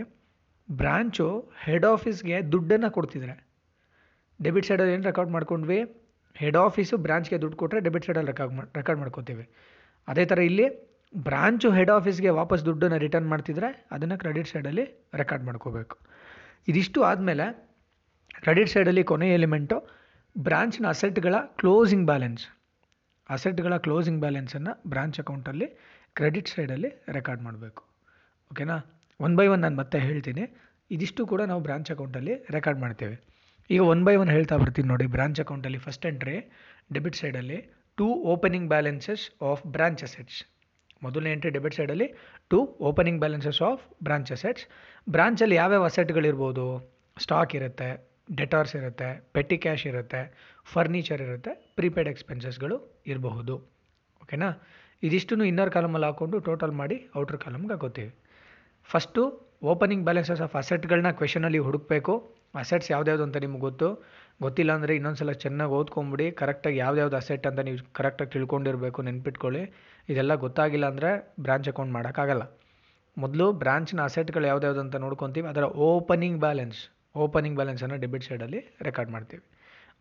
ಬ್ರಾಂಚು ಹೆಡ್ ಆಫೀಸ್ಗೆ ದುಡ್ಡನ್ನು ಕೊಡ್ತಿದ್ರೆ. ಡೆಬಿಟ್ ಸೈಡಲ್ಲಿ ಏನು ರೆಕಾರ್ಡ್ ಮಾಡ್ಕೊಂಡ್ವಿ? ಹೆಡ್ ಆಫೀಸು ಬ್ರಾಂಚ್ಗೆ ದುಡ್ಡು ಕೊಟ್ಟರೆ ಡೆಬಿಟ್ ಸೈಡಲ್ಲಿ ರೆಕಾರ್ಡ್ ರೆಕಾರ್ಡ್ ಮಾಡ್ಕೋತೀವಿ. ಅದೇ ಥರ ಇಲ್ಲಿ ಬ್ರಾಂಚು ಹೆಡ್ ಆಫೀಸ್ಗೆ ವಾಪಸ್ ದುಡ್ಡನ್ನು ರಿಟರ್ನ್ ಮಾಡ್ತಿದ್ರೆ ಅದನ್ನು ಕ್ರೆಡಿಟ್ ಸೈಡಲ್ಲಿ ರೆಕಾರ್ಡ್ ಮಾಡ್ಕೋಬೇಕು. ಇದಿಷ್ಟು ಆದಮೇಲೆ ಕ್ರೆಡಿಟ್ ಸೈಡಲ್ಲಿ ಕೊನೆಯ ಎಲಿಮೆಂಟು ಬ್ರಾಂಚ್ನ ಅಸೆಟ್ಗಳ ಕ್ಲೋಸಿಂಗ್ ಬ್ಯಾಲೆನ್ಸ್ ಅಸೆಟ್ಗಳ ಕ್ಲೋಸಿಂಗ್ ಬ್ಯಾಲೆನ್ಸನ್ನು ಬ್ರಾಂಚ್ ಅಕೌಂಟಲ್ಲಿ ಕ್ರೆಡಿಟ್ ಸೈಡಲ್ಲಿ ರೆಕಾರ್ಡ್ ಮಾಡಬೇಕು. ಓಕೆನಾ ಒನ್ ಬೈ ಒನ್ ನಾನು ಮತ್ತೆ ಹೇಳ್ತೀನಿ. ಇದಿಷ್ಟು ಕೂಡ ನಾವು ಬ್ರಾಂಚ್ ಅಕೌಂಟಲ್ಲಿ ರೆಕಾರ್ಡ್ ಮಾಡ್ತೇವೆ. ಈಗ ಒನ್ ಬೈ ಒನ್ ಹೇಳ್ತಾ ಬರ್ತೀನಿ ನೋಡಿ ಬ್ರಾಂಚ್ ಅಕೌಂಟಲ್ಲಿ ಫಸ್ಟ್ ಎಂಟ್ರಿ ಡೆಬಿಟ್ ಸೈಡಲ್ಲಿ to opening balances of branch assets ಮೊದಲನೇ ಎಂಟ್ರಿ ಡೆಬಿಟ್ ಸೈಡಲ್ಲಿ to opening balances of branch assets ಬ್ರಾಂಚಲ್ಲಿ ಯಾವ್ಯಾವ ಅಸೆಟ್ಗಳಿರ್ಬೋದು ಸ್ಟಾಕ್ ಇರುತ್ತೆ ಡೆಟಾರ್ಸ್ ಇರುತ್ತೆ ಪೆಟ್ಟಿ ಕ್ಯಾಶ್ ಇರುತ್ತೆ ಫರ್ನಿಚರ್ ಇರುತ್ತೆ ಪ್ರೀಪೇಯ್ಡ್ ಎಕ್ಸ್ಪೆನ್ಸಸ್ಗಳು ಇರಬಹುದು. ಓಕೆನಾ ಇದಿಷ್ಟನ್ನು ಇನ್ನರ್ ಕಾಲಮಲ್ಲಿ ಹಾಕ್ಕೊಂಡು ಟೋಟಲ್ ಮಾಡಿ ಔಟ್ರ್ ಕಾಲಮ್ಗೆ ಹಾಕೋತೀವಿ. ಫಸ್ಟು ಓಪನಿಂಗ್ ಬ್ಯಾಲೆನ್ಸಸ್ ಆಫ್ ಅಸೆಟ್ಗಳನ್ನ ಕ್ವೆಶನಲ್ಲಿ ಹುಡುಕಬೇಕು. ಅಸೆಟ್ಸ್ ಯಾವ್ದ್ಯಾವ್ದು ಅಂತ ನಿಮ್ಗೆ ಗೊತ್ತು. ಗೊತ್ತಿಲ್ಲ ಅಂದರೆ ಇನ್ನೊಂದ್ಸಲ ಚೆನ್ನಾಗಿ ಓದ್ಕೊಂಬಿಡಿ. ಕರೆಕ್ಟಾಗಿ ಯಾವ್ದ್ಯಾವ್ದು ಅಸೆಟ್ ಅಂತ ನೀವು ಕರೆಕ್ಟಾಗಿ ತಿಳ್ಕೊಂಡಿರಬೇಕು, ನೆನ್ಪಿಟ್ಕೊಳ್ಳಿ. ಇದೆಲ್ಲ ಗೊತ್ತಾಗಿಲ್ಲ ಅಂದರೆ ಬ್ರಾಂಚ್ ಅಕೌಂಟ್ ಮಾಡೋಕ್ಕಾಗಲ್ಲ. ಮೊದಲು ಬ್ರಾಂಚ್ನ ಅಸೆಟ್ಗಳು ಯಾವ್ದ್ಯಾವ್ದು ಅಂತ ನೋಡ್ಕೊತೀವಿ. ಅದರ ಓಪನಿಂಗ್ ಬ್ಯಾಲೆನ್ಸ್ ಓಪನಿಂಗ್ ಬ್ಯಾಲೆನ್ಸನ್ನು ಡೆಬಿಟ್ ಸೈಡಲ್ಲಿ ರೆಕಾರ್ಡ್ ಮಾಡ್ತೀವಿ.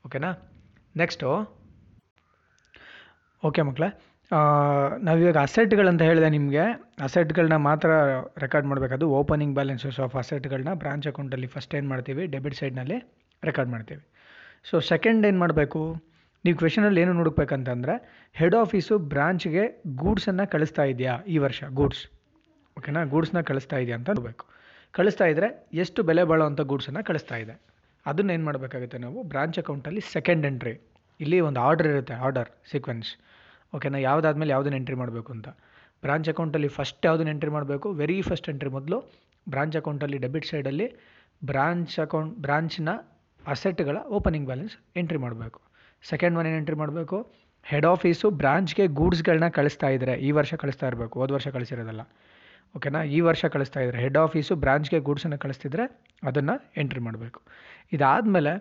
ಓಕೆನಾ ನೆಕ್ಸ್ಟು ಓಕೆ ಮಕ್ಕಳೇ ನಾವಿವಾಗ ಅಸೆಟ್ಗಳಂತ ಹೇಳಿದೆ ನಿಮಗೆ. ಅಸೆಟ್ಗಳನ್ನ ಮಾತ್ರ ರೆಕಾರ್ಡ್ ಮಾಡಬೇಕದು ಓಪನಿಂಗ್ ಬ್ಯಾಲೆನ್ಸಸ್ ಆಫ್ ಅಸೆಟ್ಗಳನ್ನ ಬ್ರಾಂಚ್ ಅಕೌಂಟಲ್ಲಿ ಫಸ್ಟ್ ಏನು ಮಾಡ್ತೀವಿ? ಡೆಬಿಟ್ ಸೈಡ್ನಲ್ಲಿ ರೆಕಾರ್ಡ್ ಮಾಡ್ತೀವಿ. ಸೊ ಸೆಕೆಂಡ್ ಏನು ಮಾಡಬೇಕು? ನೀವು ಕ್ವೆಶನಲ್ಲಿ ಏನು ನೋಡಬೇಕಂತಂದರೆ ಹೆಡ್ ಆಫೀಸು ಬ್ರಾಂಚ್ಗೆ ಗೂಡ್ಸನ್ನು ಕಳಿಸ್ತಾ ಇದೆಯಾ ಈ ವರ್ಷ? ಗೂಡ್ಸ್ ಓಕೆನಾ ಗೂಡ್ಸ್ನ ಕಳಿಸ್ತಾ ಇದೆಯಾ ಅಂತ ನೋಡಬೇಕು. ಕಳಿಸ್ತಾ ಇದ್ದರೆ ಎಷ್ಟು ಬೆಲೆ ಬಾಳುವಂಥ ಗೂಡ್ಸನ್ನು ಕಳಿಸ್ತಾ ಇದೆ. ಅದನ್ನ ಏನು ಮಾಡಬೇಕಾಗುತ್ತೆ ನಾವು? ಬ್ರಾಂಚ್ ಅಕೌಂಟಲ್ಲಿ ಸೆಕೆಂಡ್ ಎಂಟ್ರಿ ಇಲ್ಲಿ ಒಂದು ಆರ್ಡರ್ ಇರುತ್ತೆ ಆರ್ಡರ್ ಸೀಕ್ವೆನ್ಸ್ ಓಕೆನಾ ಯಾವುದಾದ್ಮೇಲೆ ಯಾವುದನ್ನು ಎಂಟ್ರಿ ಮಾಡಬೇಕು ಅಂತ. ಬ್ರಾಂಚ್ ಅಕೌಂಟಲ್ಲಿ ಫಸ್ಟ್ ಯಾವುದನ್ನು ಎಂಟ್ರಿ ಮಾಡಬೇಕು? ವೆರಿ ಫಸ್ಟ್ ಎಂಟ್ರಿ ಮೊದಲು ಬ್ರಾಂಚ್ ಅಕೌಂಟಲ್ಲಿ ಡೆಬಿಟ್ ಸೈಡಲ್ಲಿ ಬ್ರಾಂಚ್ ಅಕೌಂಟ್ ಬ್ರಾಂಚ್ನ ಅಸೆಟ್ಗಳ ಓಪನಿಂಗ್ ಬ್ಯಾಲೆನ್ಸ್ ಎಂಟ್ರಿ ಮಾಡಬೇಕು. ಸೆಕೆಂಡ್ ಒನ್ ಏನು ಎಂಟ್ರಿ ಮಾಡಬೇಕು? ಹೆಡ್ ಆಫೀಸು ಬ್ರಾಂಚ್ಗೆ ಗೂಡ್ಸ್ಗಳನ್ನ ಕಳಿಸ್ತಾ ಇದ್ದರೆ ಈ ವರ್ಷ ಕಳಿಸ್ತಾ ಇರಬೇಕು, ಹೋದ ವರ್ಷ ಕಳಿಸಿರೋದಲ್ಲ. ಓಕೆನಾ ಈ ವರ್ಷ ಕಳಿಸ್ತಾ ಇದ್ದಾರೆ ಹೆಡ್ ಆಫೀಸು ಬ್ರಾಂಚ್ಗೆ ಗೂಡ್ಸನ್ನು ಕಳಿಸ್ತಿದ್ರೆ ಅದನ್ನು ಎಂಟ್ರಿ ಮಾಡಬೇಕು. ಇದಾದಮೇಲೆ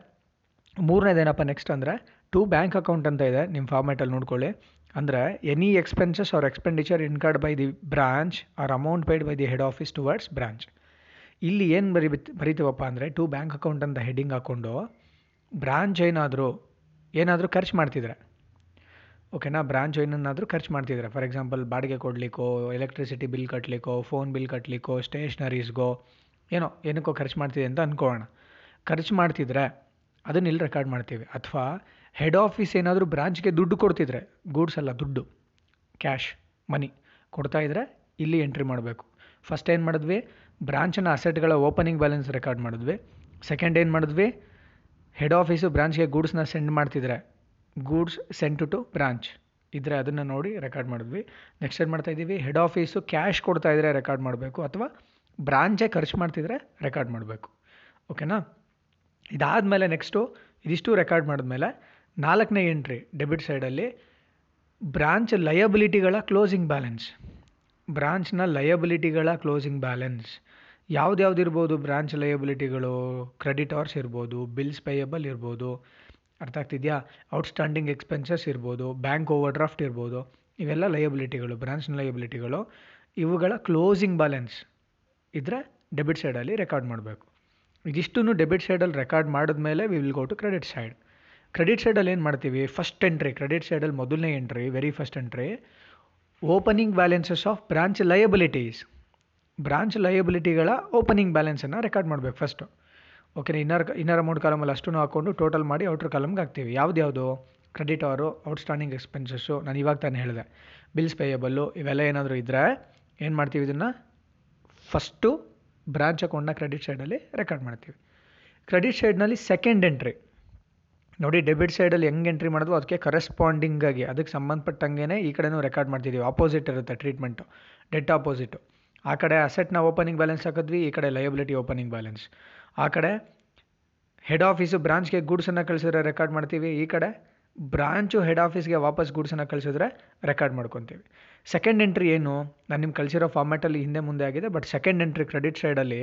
ಮೂರನೇದೇನಪ್ಪ ನೆಕ್ಸ್ಟ್ ಅಂದರೆ ಟು ಬ್ಯಾಂಕ್ ಅಕೌಂಟ್ ಅಂತ ಇದೆ ನಿಮ್ಮ ಫಾರ್ಮ್ಯಾಟಲ್ಲಿ ನೋಡ್ಕೊಳ್ಳಿ. ಅಂದರೆ any expenses or expenditure incurred by the branch or amount paid by the head office towards branch ಇಲ್ಲಿ ಏನು ಬರಿ ಬರಿತೀವಪ್ಪ ಅಂದರೆ ಟು ಬ್ಯಾಂಕ್ ಅಕೌಂಟ್ ಅಂತ ಹೆಡ್ಡಿಂಗ್ ಹಾಕ್ಕೊಂಡು ಬ್ರಾಂಚ್ ಏನಾದರೂ ಏನಾದರೂ ಖರ್ಚು ಮಾಡ್ತಿದ್ರೆ. ಓಕೆನಾ ಬ್ರಾಂಚ್ ಏನನ್ನಾದರೂ ಖರ್ಚು ಮಾಡ್ತಿದ್ರೆ. ಫಾರ್ ಎಕ್ಸಾಂಪಲ್ ಬಾಡಿಗೆ ಕೊಡಲಿಕ್ಕೋ ಎಲೆಕ್ಟ್ರಿಸಿಟಿ ಬಿಲ್ ಕಟ್ಟಲಿಕ್ಕೋ ಫೋನ್ ಬಿಲ್ ಕಟ್ಟಲಿಕ್ಕೋ ಸ್ಟೇಷ್ನರೀಸ್ಗೋ ಏನೋ, ಏನಕ್ಕೋ ಖರ್ಚು ಮಾಡ್ತಿದೆ ಅಂತ ಅಂದ್ಕೊಳ್ಳೋಣ ಖರ್ಚು ಮಾಡ್ತಿದ್ರೆ ಅದನ್ನ ಇಲ್ಲಿ ರೆಕಾರ್ಡ್ ಮಾಡ್ತೀವಿ. ಅಥವಾ ಹೆಡ್ ಆಫೀಸ್ ಏನಾದರೂ ಬ್ರಾಂಚ್ಗೆ ದುಡ್ಡು ಕೊಡ್ತಿದ್ರೆ ಗೂಡ್ಸ್ ಅಲ್ಲ, ದುಡ್ಡು ಕ್ಯಾಶ್ ಮನಿ ಕೊಡ್ತಾ ಇದ್ರೆ ಇಲ್ಲಿ ಎಂಟ್ರಿ ಮಾಡಬೇಕು. ಫಸ್ಟ್ ಏನು ಮಾಡಿದ್ವಿ? ಬ್ರಾಂಚ್ನ ಅಸೆಟ್ಗಳ ಓಪನಿಂಗ್ ಬ್ಯಾಲೆನ್ಸ್ ರೆಕಾರ್ಡ್ ಮಾಡಿದ್ವಿ. ಸೆಕೆಂಡ್ ಏನು ಮಾಡಿದ್ವಿ? ಹೆಡ್ ಆಫೀಸು ಬ್ರಾಂಚ್ಗೆ ಗೂಡ್ಸ್ನ ಸೆಂಡ್ ಮಾಡ್ತಿದ್ರೆ ಗೂಡ್ಸ್ ಸೆಂಟ್ ಟು ಬ್ರಾಂಚ್ ಇದ್ದರೆ ಅದನ್ನು ನೋಡಿ ರೆಕಾರ್ಡ್ ಮಾಡಿದ್ವಿ. ನೆಕ್ಸ್ಟ್ ಏನು ಮಾಡ್ತಾ ಇದ್ದೀವಿ? ಹೆಡ್ ಆಫೀಸು ಕ್ಯಾಶ್ ಕೊಡ್ತಾ ಇದ್ದರೆ ರೆಕಾರ್ಡ್ ಮಾಡಬೇಕು, ಅಥವಾ ಬ್ರಾಂಚೇ ಖರ್ಚು ಮಾಡ್ತಿದ್ರೆ ರೆಕಾರ್ಡ್ ಮಾಡಬೇಕು. ಓಕೆನಾ ಇದಾದಮೇಲೆ ನೆಕ್ಸ್ಟು ಇದಿಷ್ಟು ರೆಕಾರ್ಡ್ ಮಾಡಿದ್ಮೇಲೆ ನಾಲ್ಕನೇ ಎಂಟ್ರಿ ಡೆಬಿಟ್ ಸೈಡಲ್ಲಿ ಬ್ರಾಂಚ್ ಲಯಬಿಲಿಟಿಗಳ ಕ್ಲೋಸಿಂಗ್ ಬ್ಯಾಲೆನ್ಸ್. ಬ್ರಾಂಚ್ನ ಲಯಬಿಲಿಟಿಗಳ ಕ್ಲೋಸಿಂಗ್ ಬ್ಯಾಲೆನ್ಸ್. ಯಾವ್ದ್ಯಾವ್ದು ಇರ್ಬೋದು ಬ್ರಾಂಚ್ ಲಯಬಿಲಿಟಿಗಳು? ಕ್ರೆಡಿಟಾರ್ಸ್ ಇರ್ಬೋದು, ಬಿಲ್ಸ್ ಪೇಯಬಲ್ ಇರ್ಬೋದು, ಅರ್ಥ ಆಗ್ತಿದೆಯಾ? ಔಟ್ಸ್ಟ್ಯಾಂಡಿಂಗ್ ಎಕ್ಸ್ಪೆನ್ಸಸ್ ಇರ್ಬೋದು, ಬ್ಯಾಂಕ್ ಓವರ್ ಡ್ರಾಫ್ಟ್ ಇರ್ಬೋದು, ಇವೆಲ್ಲ ಲಯಬಿಲಿಟಿಗಳು, ಬ್ರಾಂಚ್ನ ಲಯಬಿಲಿಟಿಗಳು, ಇವುಗಳ ಕ್ಲೋಸಿಂಗ್ ಬ್ಯಾಲೆನ್ಸ್ ಇದ್ರೆ ಡೆಬಿಟ್ ಸೈಡಲ್ಲಿ ರೆಕಾರ್ಡ್ ಮಾಡಬೇಕು. ಇದಿಷ್ಟನ್ನು ಡೆಬಿಟ್ ಸೈಡಲ್ಲಿ ರೆಕಾರ್ಡ್ ಮಾಡಿದ್ಮೇಲೆ we will go to credit side. Credit ಸೈಡಲ್ಲಿ ಏನು ಮಾಡ್ತೀವಿ? ಫಸ್ಟ್ ಎಂಟ್ರಿ ಕ್ರೆಡಿಟ್ ಸೈಡಲ್ಲಿ ಮೊದಲನೇ entry very first entry opening balances of branch liabilities branch ಲಯಬಿಲಿಟಿಗಳ opening ಬ್ಯಾಲೆನ್ಸನ್ನು ರೆಕಾರ್ಡ್ ಮಾಡಬೇಕು first okay inner inner amount ಕಾಲಮಲ್ಲಿ ಅಷ್ಟು ಹಾಕ್ಕೊಂಡು ಟೋಟಲ್ ಮಾಡಿ ಔಟ್ರ್ ಕಾಲಮ್ಗೆ ಹಾಕ್ತೀವಿ. ಯಾವ್ದು ಕ್ರೆಡಿಟ್ ಅವರು ಔಟ್ಸ್ಟ್ಯಾಂಡಿಂಗ್ ಎಕ್ಸ್ಪೆನ್ಸಸ್ಸು ನಾನು ಇವಾಗ ತಾನೇ ಹೇಳಿದೆ. ಬಿಲ್ಸ್ ಪೇಯಬಲ್ಲು ಇವೆಲ್ಲ ಏನಾದರೂ ಇದ್ದರೆ ಏನು ಮಾಡ್ತೀವಿ ಇದನ್ನು? ಫಸ್ಟು ಬ್ರಾಂಚ್ ಅಕೌಂಟ್ನ ಕ್ರೆಡಿಟ್ ಸೈಡಲ್ಲಿ ರೆಕಾರ್ಡ್ ಮಾಡ್ತೀವಿ. ಕ್ರೆಡಿಟ್ ಸೈಡ್ನಲ್ಲಿ ಸೆಕೆಂಡ್ ಎಂಟ್ರಿ ನೋಡಿ ಡೆಬಿಟ್ ಸೈಡಲ್ಲಿ ಹೆಂಗೆ ಎಂಟ್ರಿ ಮಾಡೋದು ಅದಕ್ಕೆ ಕರೆಸ್ಪಾಂಡಿಂಗ್ ಆಗಿ, ಅದಕ್ಕೆ ಸಂಬಂಧಪಟ್ಟಂಗೆ ಈ ಕಡೆನೂ ರೆಕಾರ್ಡ್ ಮಾಡ್ತಿದ್ದೀವಿ ಆಪೋಸಿಟ್ ಇರುತ್ತೆ ಟ್ರೀಟ್ಮೆಂಟು ಡೆಟ್ ಆಪೋಸಿಟ್ ಆ ಕಡೆ ಅಸೆಟ್ನ ಓಪನಿಂಗ್ ಬ್ಯಾಲೆನ್ಸ್ ಹಾಕಿದ್ವಿ, ಈ ಕಡೆ ಲಯಬಿಲಿಟಿ ಓಪನಿಂಗ್ ಬ್ಯಾಲೆನ್ಸ್ ಆ ಕಡೆ ಹೆಡ್ ಆಫೀಸು ಬ್ರಾಂಚ್ಗೆ ಗೂಡ್ಸನ್ನು ಕಳಿಸಿದ್ರೆ ರೆಕಾರ್ಡ್ ಮಾಡ್ತೀವಿ. ಈ ಕಡೆ ಬ್ರಾಂಚು ಹೆಡ್ ಆಫೀಸ್ಗೆ ವಾಪಸ್ ಗೂಡ್ಸನ್ನು ಕಳಿಸಿದ್ರೆ ರೆಕಾರ್ಡ್ ಮಾಡ್ಕೊತೀವಿ. ಸೆಕೆಂಡ್ ಎಂಟ್ರಿ ಏನು? ನಾನು ನಿಮ್ಗೆ ಕಳಿಸಿರೋ ಫಾರ್ಮ್ಯಾಟಲ್ಲಿ ಹಿಂದೆ ಮುಂದೆ ಆಗಿದೆ ಬಟ್ ಸೆಕೆಂಡ್ ಎಂಟ್ರಿ ಕ್ರೆಡಿಟ್ ಸೈಡಲ್ಲಿ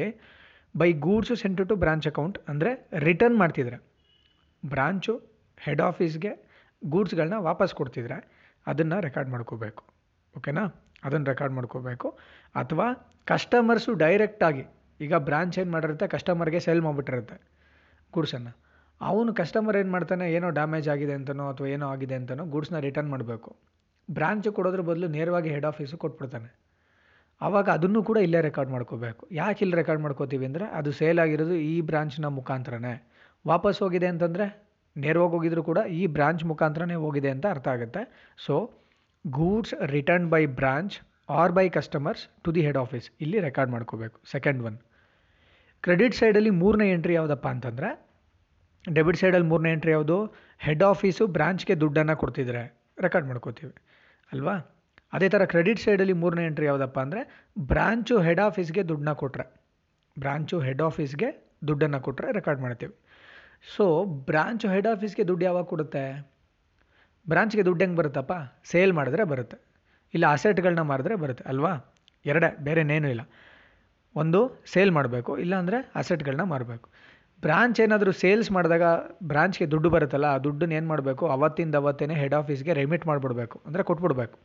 by goods sent to branch account ಅಂದರೆ ರಿಟರ್ನ್ ಮಾಡ್ತಿದ್ರೆ. ಬ್ರಾಂಚು ಹೆಡ್ ಆಫೀಸ್ಗೆ ಗೂಡ್ಸ್ಗಳನ್ನ ವಾಪಸ್ ಕೊಡ್ತಿದ್ರೆ ಅದನ್ನು ರೆಕಾರ್ಡ್ ಮಾಡ್ಕೋಬೇಕು. ಓಕೆನಾ? ಅದನ್ನು ರೆಕಾರ್ಡ್ ಮಾಡ್ಕೋಬೇಕು. ಅಥವಾ ಕಸ್ಟಮರ್ಸು ಡೈರೆಕ್ಟಾಗಿ ಈಗ ಬ್ರಾಂಚ್ ಏನು ಮಾಡಿರುತ್ತೆ? ಕಸ್ಟಮರ್ಗೆ ಸೇಲ್ ಮಾಡಿಬಿಟ್ಟಿರುತ್ತೆ ಗೂಡ್ಸನ್ನು. ಅವನು ಕಸ್ಟಮರ್ ಏನು ಮಾಡ್ತಾನೆ? ಏನೋ ಡ್ಯಾಮೇಜ್ ಆಗಿದೆ ಅಂತನೋ ಅಥವಾ ಏನೋ ಆಗಿದೆ ಅಂತನೋ ಗೂಡ್ಸ್ನ ರಿಟರ್ನ್ ಮಾಡಬೇಕು. ಬ್ರಾಂಚ್ ಕೊಡೋದ್ರ ಬದಲು ನೇರವಾಗಿ ಹೆಡ್ ಆಫೀಸು ಕೊಟ್ಬಿಡ್ತಾನೆ. ಆವಾಗ ಅದನ್ನು ಕೂಡ ಇಲ್ಲೇ ರೆಕಾರ್ಡ್ ಮಾಡ್ಕೋಬೇಕು. ಯಾಕೆ ಇಲ್ಲಿ ರೆಕಾರ್ಡ್ ಮಾಡ್ಕೋತೀವಿ ಅಂದರೆ ಅದು ಸೇಲ್ ಆಗಿರೋದು ಈ ಬ್ರಾಂಚ್ನ ಮುಖಾಂತರನೇ. ವಾಪಸ್ ಹೋಗಿದೆ ಅಂತಂದರೆ ನೇರವಾಗಿ ಹೋಗಿದ್ರು ಕೂಡ ಈ ಬ್ರಾಂಚ್ ಮುಖಾಂತರನೇ ಹೋಗಿದೆ ಅಂತ ಅರ್ಥ ಆಗುತ್ತೆ. So goods return by branch or by customers to the head office. ಇಲ್ಲಿ ರೆಕಾರ್ಡ್ ಮಾಡ್ಕೋಬೇಕು. Second one. ಕ್ರೆಡಿಟ್ ಸೈಡಲ್ಲಿ ಮೂರನೇ ಎಂಟ್ರಿ ಯಾವುದಪ್ಪ ಅಂತಂದರೆ, ಡೆಬಿಟ್ ಸೈಡಲ್ಲಿ ಮೂರನೇ ಎಂಟ್ರಿ ಯಾವುದು? ಹೆಡ್ ಆಫೀಸು ಬ್ರಾಂಚ್ಗೆ ದುಡ್ಡನ್ನು ಕೊಡ್ತಿದ್ರೆ. ರೆಕಾರ್ಡ್ ಮಾಡ್ಕೋತೀವಿ. ಅಲ್ವಾ? ಅದೇ ಥರ ಕ್ರೆಡಿಟ್ ಸೈಡಲ್ಲಿ ಮೂರನೇ ಎಂಟ್ರಿ ಯಾವುದಪ್ಪ ಅಂದರೆ, ಬ್ರಾಂಚು ಹೆಡ್ ಆಫೀಸ್ಗೆ ದುಡ್ಡನ್ನ ಕೊಟ್ಟರೆ ಬ್ರಾಂಚು ಹೆಡ್ ಆಫೀಸ್ಗೆ ದುಡ್ಡನ್ನು ಕೊಟ್ಟರೆ ರೆಕಾರ್ಡ್ ಮಾಡ್ತೀವಿ. ಸೊ ಬ್ರಾಂಚು ಹೆಡ್ ಆಫೀಸ್ಗೆ ದುಡ್ಡು ಯಾವಾಗ ಕೊಡುತ್ತೆ? ಬ್ರಾಂಚ್ಗೆ ದುಡ್ಡು ಹೆಂಗೆ ಬರುತ್ತಪ್ಪ? ಸೇಲ್ ಮಾಡಿದ್ರೆ ಬರುತ್ತೆ. ಇಲ್ಲ ಅಸೆಟ್ಗಳನ್ನ ಮಾರಿದ್ರೆ ಬರುತ್ತೆ. ಅಲ್ವಾ? ಎರಡೇ ಬೇರೆನೇನೂ ಇಲ್ಲ. ಒಂದು ಸೇಲ್ ಮಾಡಬೇಕು. ಇಲ್ಲಾಂದರೆ ಅಸೆಟ್ಗಳನ್ನ ಮಾರಬೇಕು. ಬ್ರಾಂಚ್ ಏನಾದರೂ ಸೇಲ್ಸ್ ಮಾಡಿದಾಗ ಬ್ರಾಂಚ್ಗೆ ದುಡ್ಡು ಬರುತ್ತಲ್ಲ, ಆ ದುಡ್ಡನ್ನ ಏನು ಮಾಡಬೇಕು? ಅವತ್ತಿಂದ ಅವತ್ತೇ ಹೆಡ್ ಆಫೀಸ್ಗೆ ರೆಮಿಟ್ ಮಾಡಿಬಿಡ್ಬೇಕು. ಅಂದರೆ ಕೊಟ್ಬಿಡ್ಬೇಕು.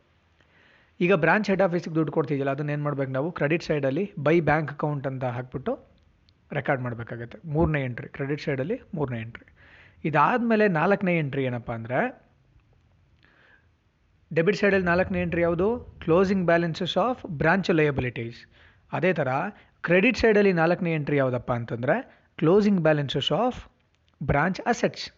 ಈಗ ಬ್ರಾಂಚ್ ಹೆಡ್ ಆಫೀಸಿಗೆ ದುಡ್ಡು ಕೊಡ್ತಿದ್ದಿಲ್ಲ ಅದನ್ನ ಏನು ಮಾಡ್ಬೇಕು ನಾವು? ಕ್ರೆಡಿಟ್ ಸೈಡಲ್ಲಿ ಬೈ ಬ್ಯಾಂಕ್ ಅಕೌಂಟ್ ಅಂತ ಹಾಕ್ಬಿಟ್ಟು ರೆಕಾರ್ಡ್ ಮಾಡಬೇಕಾಗತ್ತೆ. ಮೂರನೇ ಎಂಟ್ರಿ, ಕ್ರೆಡಿಟ್ ಸೈಡಲ್ಲಿ ಮೂರನೇ ಎಂಟ್ರಿ. ಇದಾದಮೇಲೆ ನಾಲ್ಕನೇ ಎಂಟ್ರಿ ಏನಪ್ಪ ಅಂದರೆ, ಡೆಬಿಟ್ ಸೈಡಲ್ಲಿ ನಾಲ್ಕನೇ ಎಂಟ್ರಿ ಯಾವುದು? Closing balances of branch liabilities. ಅದೇ ಥರ ಕ್ರೆಡಿಟ್ ಸೈಡಲ್ಲಿ ನಾಲ್ಕನೇ ಎಂಟ್ರಿ ಯಾವುದಪ್ಪ ಅಂತಂದರೆ, closing balances of branch assets.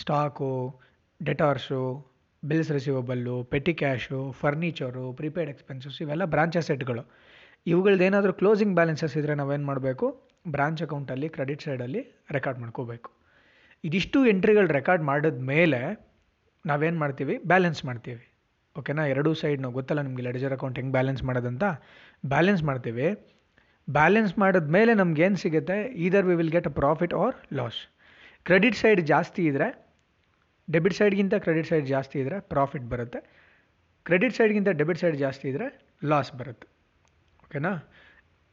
Stock, debtors, bills receivable petty cash, furniture prepaid expenses ಇವೆಲ್ಲ ಬ್ರಾಂಚ್ ಅಸೆಟ್ಗಳು. ಇವುಗಳದ್ದೇನಾದರೂ ಕ್ಲೋಸಿಂಗ್ ಬ್ಯಾಲೆನ್ಸಸ್ ಇದ್ದರೆ ನಾವೇನು ಮಾಡಬೇಕು? ಬ್ರಾಂಚ್ ಅಕೌಂಟಲ್ಲಿ, ಕ್ರೆಡಿಟ್ ಸೈಡಲ್ಲಿ ರೆಕಾರ್ಡ್ ಮಾಡ್ಕೋಬೇಕು. ಇದಿಷ್ಟು ಎಂಟ್ರಿಗಳು ರೆಕಾರ್ಡ್ ಮಾಡಿದ ಮೇಲೆ ನಾವೇನು ಮಾಡ್ತೀವಿ? ಬ್ಯಾಲೆನ್ಸ್ ಮಾಡ್ತೀವಿ. ಓಕೆನಾ? ಎರಡೂ ಸೈಡ್ನು ಗೊತ್ತಲ್ಲ ನಿಮಗೆ ಲೆಡ್ಜರ್ ಅಕೌಂಟ್ ಹೆಂಗೆ ಬ್ಯಾಲೆನ್ಸ್ ಮಾಡೋದಂತ. ಬ್ಯಾಲೆನ್ಸ್ ಮಾಡ್ತೀವಿ. ಬ್ಯಾಲೆನ್ಸ್ ಮಾಡಿದ ಮೇಲೆ ನಮ್ಗೆ ಏನು ಸಿಗುತ್ತೆ? Either we will get a profit or loss credit side ಜಾಸ್ತಿ ಇದ್ದರೆ ಡೆಬಿಟ್ ಸೈಡ್ಗಿಂತ ಕ್ರೆಡಿಟ್ ಸೈಡ್ ಜಾಸ್ತಿ ಇದ್ದರೆ ಪ್ರಾಫಿಟ್ ಬರುತ್ತೆ. ಕ್ರೆಡಿಟ್ ಸೈಡ್ಗಿಂತ ಡೆಬಿಟ್ ಸೈಡ್ ಜಾಸ್ತಿ ಇದ್ದರೆ ಲಾಸ್ ಬರುತ್ತೆ. ಓಕೆನಾ?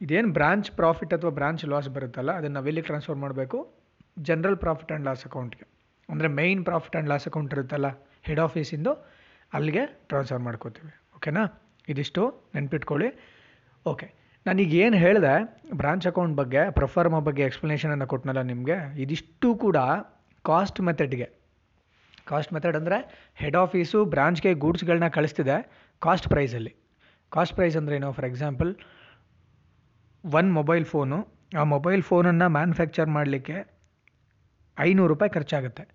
ಇದೇನು ಬ್ರಾಂಚ್ ಪ್ರಾಫಿಟ್ ಅಥವಾ ಬ್ರಾಂಚ್ ಲಾಸ್ ಬರುತ್ತಲ್ಲ, ಅದನ್ನು ನಾವೆಲ್ಲಿ ಟ್ರಾನ್ಸ್ಫರ್ ಮಾಡಬೇಕು? ಜನರಲ್ ಪ್ರಾಫಿಟ್ ಆ್ಯಂಡ್ ಲಾಸ್ ಅಕೌಂಟ್ಗೆ ಅಂದರೆ main profit and loss account ಇರುತ್ತಲ್ಲ ಹೆಡ್ ಆಫೀಸಿಂದು ಅಲ್ಲಿಗೆ ಟ್ರಾನ್ಸ್ಫರ್ ಮಾಡ್ಕೋತೀವಿ. ಓಕೆನಾ ಇದಿಷ್ಟು ನೆನ್ಪಿಟ್ಕೊಳ್ಳಿ. ಓಕೆ ನಾನೀಗ ಏನು ಹೇಳಿದೆ ಬ್ರಾಂಚ್ ಅಕೌಂಟ್ ಬಗ್ಗೆ ಪ್ರೊಫಾರ್ಮ ಬಗ್ಗೆ ಎಕ್ಸ್ಪ್ಲನೇಷನನ್ನು ಕೊಟ್ಟನಲ್ಲ ನಿಮಗೆ, ಇದಿಷ್ಟು ಕೂಡ ಕಾಸ್ಟ್ ಮೆಥಡ್ಗೆ ಕಾಸ್ಟ್ ಮೆಥಡ್ ಅಂದರೆ ಹೆಡ್ ಆಫೀಸು ಬ್ರಾಂಚ್ಗೆ ಗೂಡ್ಸ್ಗಳನ್ನ ಕಳಿಸ್ತಿದೆ ಕಾಸ್ಟ್ ಪ್ರೈಸಲ್ಲಿ ಕಾಸ್ಟ್ ಪ್ರೈಸ್ ಅಂದರೆ ಏನು? For example one mobile phone ಆ ಮೊಬೈಲ್ ಫೋನನ್ನು ಮ್ಯಾನುಫ್ಯಾಕ್ಚರ್ ಮಾಡಲಿಕ್ಕೆ ಐನೂರು ರೂಪಾಯಿ ಖರ್ಚಾಗುತ್ತೆ.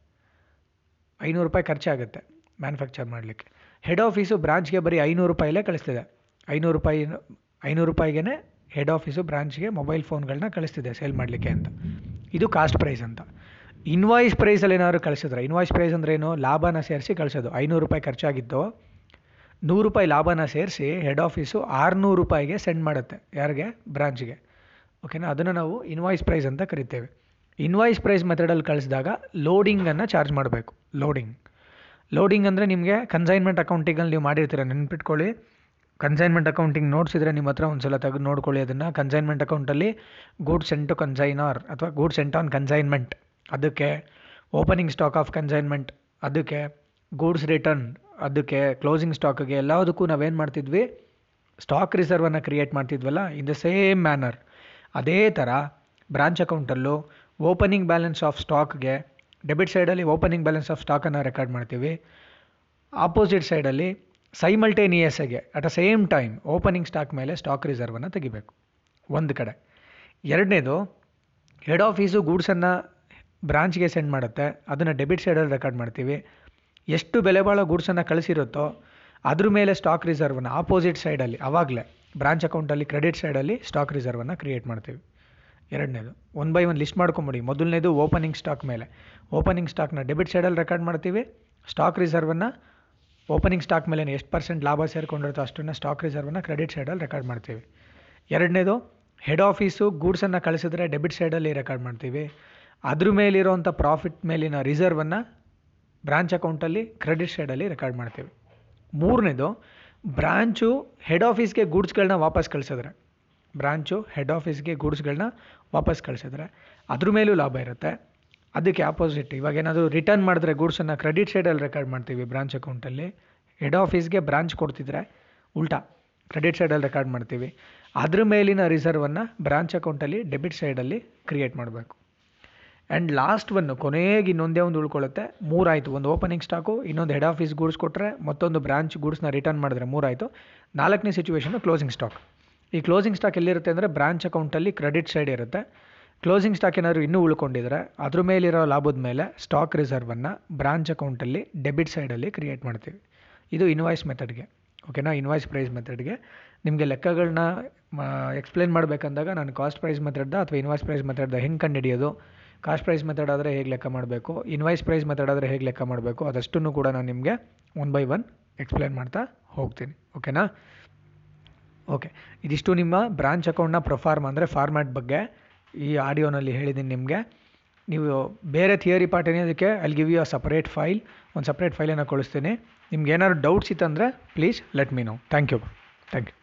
ಐನೂರು ರೂಪಾಯಿ ಖರ್ಚಾಗುತ್ತೆ ಮ್ಯಾನುಫ್ಯಾಕ್ಚರ್ ಮಾಡಲಿಕ್ಕೆ. ಹೆಡ್ ಆಫೀಸು ಬ್ರಾಂಚ್ಗೆ ಬರೀ ಐನೂರು ರೂಪಾಯಿಲೇ ಕಳಿಸ್ತಿದೆ. ಐನೂರು ರೂಪಾಯಿ, ಐನೂರು ರೂಪಾಯಿಗೆ ಹೆಡ್ ಆಫೀಸು ಬ್ರಾಂಚ್ಗೆ ಮೊಬೈಲ್ ಫೋನ್ಗಳನ್ನ ಕಳಿಸ್ತಿದೆ ಸೇಲ್ ಮಾಡಲಿಕ್ಕೆ ಅಂತ. ಇದು ಕಾಸ್ಟ್ ಪ್ರೈಸ್ ಅಂತ. ಇನ್ವಾಯ್ಸ್ ಪ್ರೈಸಲ್ಲಿ ಏನಾದ್ರು ಕಳಿಸಿದ್ರೆ ಇನ್ವಾಯ್ಸ್ ಪ್ರೈಸ್ ಅಂದ್ರೆ ಏನು ಲಾಭನ ಸೇರಿಸಿ ಕಳಿಸೋದು. ಐನೂರು ರೂಪಾಯಿ ಖರ್ಚಾಗಿತ್ತು ನೂರು ರೂಪಾಯಿ ಲಾಭನ ಸೇರಿಸಿ ಹೆಡ್ ಆಫೀಸು ಆರುನೂರು ರೂಪಾಯಿಗೆ ಸೆಂಡ್ ಮಾಡುತ್ತೆ, ಯಾರಿಗೆ? ಬ್ರಾಂಚ್ಗೆ ಓಕೆನಾ ಅದನ್ನು ನಾವು ಇನ್ವಾಯ್ಸ್ ಪ್ರೈಸ್ ಅಂತ ಕರಿತೇವೆ. ಇನ್ವಾಯ್ಸ್ ಪ್ರೈಸ್ ಮೆಥಡಲ್ಲಿ ಕಳಿಸಿದಾಗ ಲೋಡಿಂಗನ್ನು ಚಾರ್ಜ್ ಮಾಡಬೇಕು. ಲೋಡಿಂಗ್ ಲೋಡಿಂಗ್ ಅಂದರೆ ನಿಮಗೆ ಕನ್ಸೈನ್ಮೆಂಟ್ ಅಕೌಂಟಿಂಗಲ್ಲಿ ನೀವು ಮಾಡಿರ್ತೀರ, ನೆನ್ಪಿಟ್ಕೊಳ್ಳಿ. ಕನ್ಸೈನ್ಮೆಂಟ್ ಅಕೌಂಟಿಂಗ್ ನೋಟ್ಸಿದ್ರೆ ನಿಮ್ಮ ಹತ್ರ ಒಂದು ಸಲ ತೆಗೆದು ನೋಡ್ಕೊಳ್ಳಿ ಅದನ್ನು. ಕನ್ಸೈನ್ಮೆಂಟ್ ಅಕೌಂಟಲ್ಲಿ ಗೂಡ್ ಸೆಂಟ್ ಟು ಕನ್ಸೈನರ್ ಅಥವಾ ಗೂಡ್ ಸೆಂಟ್ ಆನ್ ಕನ್ಸೈನ್ಮೆಂಟ್ ಅದಕ್ಕೆ ಓಪನಿಂಗ್ ಸ್ಟಾಕ್ ಆಫ್ ಕನ್ಸೈನ್ಮೆಂಟ್ ಅದಕ್ಕೆ ಗೂಡ್ಸ್ ರಿಟರ್ನ್ ಅದಕ್ಕೆ ಕ್ಲೋಸಿಂಗ್ ಸ್ಟಾಕ್ಗೆ ಎಲ್ಲದಕ್ಕೂ ನಾವೇನು ಮಾಡ್ತಿದ್ವಿ? ಸ್ಟಾಕ್ ರಿಸರ್ವನ್ನು ಕ್ರಿಯೇಟ್ ಮಾಡ್ತಿದ್ವಲ್ಲ ಇನ್ ದ ಸೇಮ್ ಮ್ಯಾನರ್ ಅದೇ ಥರ ಬ್ರಾಂಚ್ ಅಕೌಂಟಲ್ಲೂ ಓಪನಿಂಗ್ ಬ್ಯಾಲೆನ್ಸ್ ಆಫ್ ಸ್ಟಾಕ್ಗೆ ಡೆಬಿಟ್ ಸೈಡಲ್ಲಿ ಓಪನಿಂಗ್ ಬ್ಯಾಲೆನ್ಸ್ ಆಫ್ ಸ್ಟಾಕನ್ನು ರೆಕಾರ್ಡ್ ಮಾಡ್ತೀವಿ. ಆಪೋಸಿಟ್ ಸೈಡಲ್ಲಿ ಸೈಮಲ್ಟೇನಿಯಸ್ಗೆ at a same time opening stock ಮೇಲೆ ಸ್ಟಾಕ್ ರಿಸರ್ವನ್ನು ತೆಗಿಬೇಕು. ಒಂದು ಕಡೆ. ಎರಡನೇದು ಹೆಡ್ ಆಫೀಸು ಗೂಡ್ಸನ್ನು ಬ್ರಾಂಚ್ಗೆ ಸೆಂಡ್ ಮಾಡುತ್ತೆ. ಅದನ್ನು ಡೆಬಿಟ್ ಸೈಡಲ್ಲಿ ರೆಕಾರ್ಡ್ ಮಾಡ್ತೀವಿ. ಎಷ್ಟು ಬೆಲೆ ಬಾಳೋ ಗೂಡ್ಸನ್ನು ಕಳಿಸಿರುತ್ತೋ ಅದ್ರ ಮೇಲೆ ಸ್ಟಾಕ್ ರಿಸರ್ವನ್ನ ಆಪೋಸಿಟ್ ಸೈಡಲ್ಲಿ ಆವಾಗಲೇ ಬ್ರಾಂಚ್ ಅಕೌಂಟಲ್ಲಿ ಕ್ರೆಡಿಟ್ ಸೈಡಲ್ಲಿ ಸ್ಟಾಕ್ ರಿಸರ್ವನ್ನು ಕ್ರಿಯೇಟ್ ಮಾಡ್ತೀವಿ. ಎರಡನೇದು ಒನ್ ಬೈ ಒನ್ ಲಿಸ್ಟ್ ಮಾಡ್ಕೊಂಬಿಡಿ. ಮೊದಲನೇದು ಓಪನಿಂಗ್ ಸ್ಟಾಕ್ ಮೇಲೆ. ಓಪನಿಂಗ್ ಸ್ಟಾಕ್ನ ಡೆಬಿಟ್ ಸೈಡಲ್ಲಿ ರೆಕಾರ್ಡ್ ಮಾಡ್ತೀವಿ. ಸ್ಟಾಕ್ ರಿಸರ್ವನ್ನು ಓಪನಿಂಗ್ ಸ್ಟಾಕ್ ಮೇಲೆ ಎಷ್ಟು ಪರ್ಸೆಂಟ್ ಲಾಭ ಸೇರಿಕೊಂಡಿರುತ್ತೋ ಅಷ್ಟನ್ನು ಸ್ಟಾಕ್ ರಿಸರ್ವನ್ನು ಕ್ರೆಡಿಟ್ ಸೈಡಲ್ಲಿ ರೆಕಾರ್ಡ್ ಮಾಡ್ತೀವಿ. ಎರಡನೇದು ಹೆಡ್ ಆಫೀಸು ಗೂಡ್ಸನ್ನು ಕಳಿಸಿದ್ರೆ ಡೆಬಿಟ್ ಸೈಡಲ್ಲಿ ರೆಕಾರ್ಡ್ ಮಾಡ್ತೀವಿ. ಅದ್ರ ಮೇಲಿರೋಂಥ ಪ್ರಾಫಿಟ್ ಮೇಲಿನ ರಿಸರ್ವನ್ನು ಬ್ರಾಂಚ್ ಅಕೌಂಟಲ್ಲಿ, ಕ್ರೆಡಿಟ್ ಸೈಡಲ್ಲಿ ರೆಕಾರ್ಡ್ ಮಾಡ್ತೀವಿ. ಮೂರನೇದು, ಬ್ರಾಂಚು ಹೆಡ್ ಆಫೀಸ್ಗೆ ಗೂಡ್ಸ್ಗಳನ್ನ ವಾಪಸ್ ಕಳ್ಸಿದ್ರೆ. ಬ್ರಾಂಚು ಹೆಡ್ ಆಫೀಸ್ಗೆ ಗೂಡ್ಸ್ಗಳನ್ನ ವಾಪಸ್ ಕಳಿಸಿದ್ರೆ. ಅದ್ರ ಮೇಲೂ ಲಾಭ ಇರುತ್ತೆ. ಅದಕ್ಕೆ ಆಪೋಸಿಟ್, ಇವಾಗ ಏನಾದರೂ ರಿಟರ್ನ್ ಮಾಡಿದ್ರೆ ಗೂಡ್ಸನ್ನು ಕ್ರೆಡಿಟ್ ಸೈಡಲ್ಲಿ ರೆಕಾರ್ಡ್ ಮಾಡ್ತೀವಿ ಬ್ರಾಂಚ್ ಅಕೌಂಟಲ್ಲಿ. ಹೆಡ್ ಆಫೀಸ್ಗೆ ಬ್ರಾಂಚ್ ಕೊಡ್ತಿದ್ರೆ ಉಲ್ಟಾ ಕ್ರೆಡಿಟ್ ಸೈಡಲ್ಲಿ ರೆಕಾರ್ಡ್ ಮಾಡ್ತೀವಿ. ಅದ್ರ ಮೇಲಿನ ರಿಸರ್ವನ್ನು ಬ್ರಾಂಚ್ ಅಕೌಂಟಲ್ಲಿ, ಡೆಬಿಟ್ ಸೈಡಲ್ಲಿ ಕ್ರಿಯೇಟ್ ಮಾಡಬೇಕು. ಆ್ಯಂಡ್ ಲಾಸ್ಟ್ ಒನ್ನು ಕೊನೆಗೆ ಇನ್ನೊಂದೇ ಒಂದು ಉಳ್ಕೊಳ್ಳುತ್ತೆ. ಮೂರಾಯಿತು. ಒಂದು ಓಪನಿಂಗ್ ಸ್ಟಾಕು ಇನ್ನೊಂದು ಹೆಡ್ ಆಫೀಸ್ ಗೂಡ್ಸ್ ಕೊಟ್ಟರೆ ಮತ್ತೊಂದು ಬ್ರಾಂಚ್ ಗೂಡ್ಸ್ನ ರಿಟರ್ನ್ ಮಾಡಿದ್ರೆ ಮೂರಾಯಿತು. ನಾಲ್ಕನೇ ಸಿಚುವೇಷನು ಕ್ಲೋಸಿಂಗ್ ಸ್ಟಾಕ್ ಈ ಕ್ಲೋಸಿಂಗ್ ಸ್ಟಾಕ್ ಎಲ್ಲಿರುತ್ತೆ ಅಂದರೆ ಬ್ರಾಂಚ್ ಅಕೌಂಟಲ್ಲಿ ಕ್ರೆಡಿಟ್ ಸೈಡ್ ಇರುತ್ತೆ. ಕ್ಲೋಸಿಂಗ್ ಸ್ಟಾಕ್ ಏನಾದರೂ ಇನ್ನೂ ಉಳ್ಕೊಂಡಿದ್ರೆ ಅದ್ರ ಮೇಲಿರೋ ಲಾಭದ ಮೇಲೆ ಸ್ಟಾಕ್ ರಿಸರ್ವನ್ನು ಬ್ರಾಂಚ್ ಅಕೌಂಟಲ್ಲಿ ಡೆಬಿಟ್ ಸೈಡಲ್ಲಿ ಕ್ರಿಯೇಟ್ ಮಾಡ್ತೀವಿ. ಇದು ಇನ್ವಾಯ್ಸ್ ಮೆಥಡ್ಗೆ ಓಕೆನಾ ಇನ್ವಾಯ್ಸ್ ಪ್ರೈಸ್ ಮೆಥಡ್ಗೆ ನಿಮಗೆ ಲೆಕ್ಕಗಳನ್ನ ಎಕ್ಸ್ಪ್ಲೇನ್ ಮಾಡಬೇಕಂದಾಗ ನಾನು ಕಾಸ್ಟ್ ಪ್ರೈಸ್ ಮೆಥಡ್ದ ಅಥವಾ ಇನ್ವಾಯ್ಸ್ ಪ್ರೈಸ್ ಮೆಥಡ್ದ ಹೆಂಗೆ ಕಂಡುಹಿಡಿಯೋದು? ಕಾಸ್ಟ್ ಪ್ರೈಸ್ ಮೆಥಡ್ ಆದರೆ ಹೇಗೆ ಲೆಕ್ಕ ಮಾಡಬೇಕು? ಇನ್ವಾಯ್ಸ್ ಪ್ರೈಸ್ ಮೆಥಡ್ ಆದರೆ ಹೇಗೆ ಲೆಕ್ಕ ಮಾಡಬೇಕು? ಅದಷ್ಟನ್ನು ಕೂಡ ನಾನು ನಿಮಗೆ ಒನ್ ಬೈ ಒನ್ ಎಕ್ಸ್ಪ್ಲೇನ್ ಮಾಡ್ತಾ ಹೋಗ್ತೀನಿ. ಓಕೆನಾ? ಓಕೆ. ಇದಿಷ್ಟು ನಿಮ್ಮ ಬ್ರಾಂಚ್ ಅಕೌಂಟ್ನ ಪ್ರೊಫಾರ್ಮ್ ಅಂದರೆ ಫಾರ್ಮ್ಯಾಟ್ ಬಗ್ಗೆ ಈ ಆಡಿಯೋನಲ್ಲಿ ಹೇಳಿದ್ದೀನಿ ನಿಮಗೆ. ನೀವು ಬೇರೆ ಥಿಯರಿ ಪಾರ್ಟ್ ಏನಿದಕ್ಕೆ ಅಲ್ಲಿ give you a separate file ಒಂದು ಸಪ್ರೇಟ್ ಫೈಲನ್ನು ಕಳಿಸ್ತೀನಿ. ನಿಮ್ಗೆ ಏನಾದ್ರು ಡೌಟ್ಸ್ ಇತ್ತಂದರೆ please let me know thank you thank you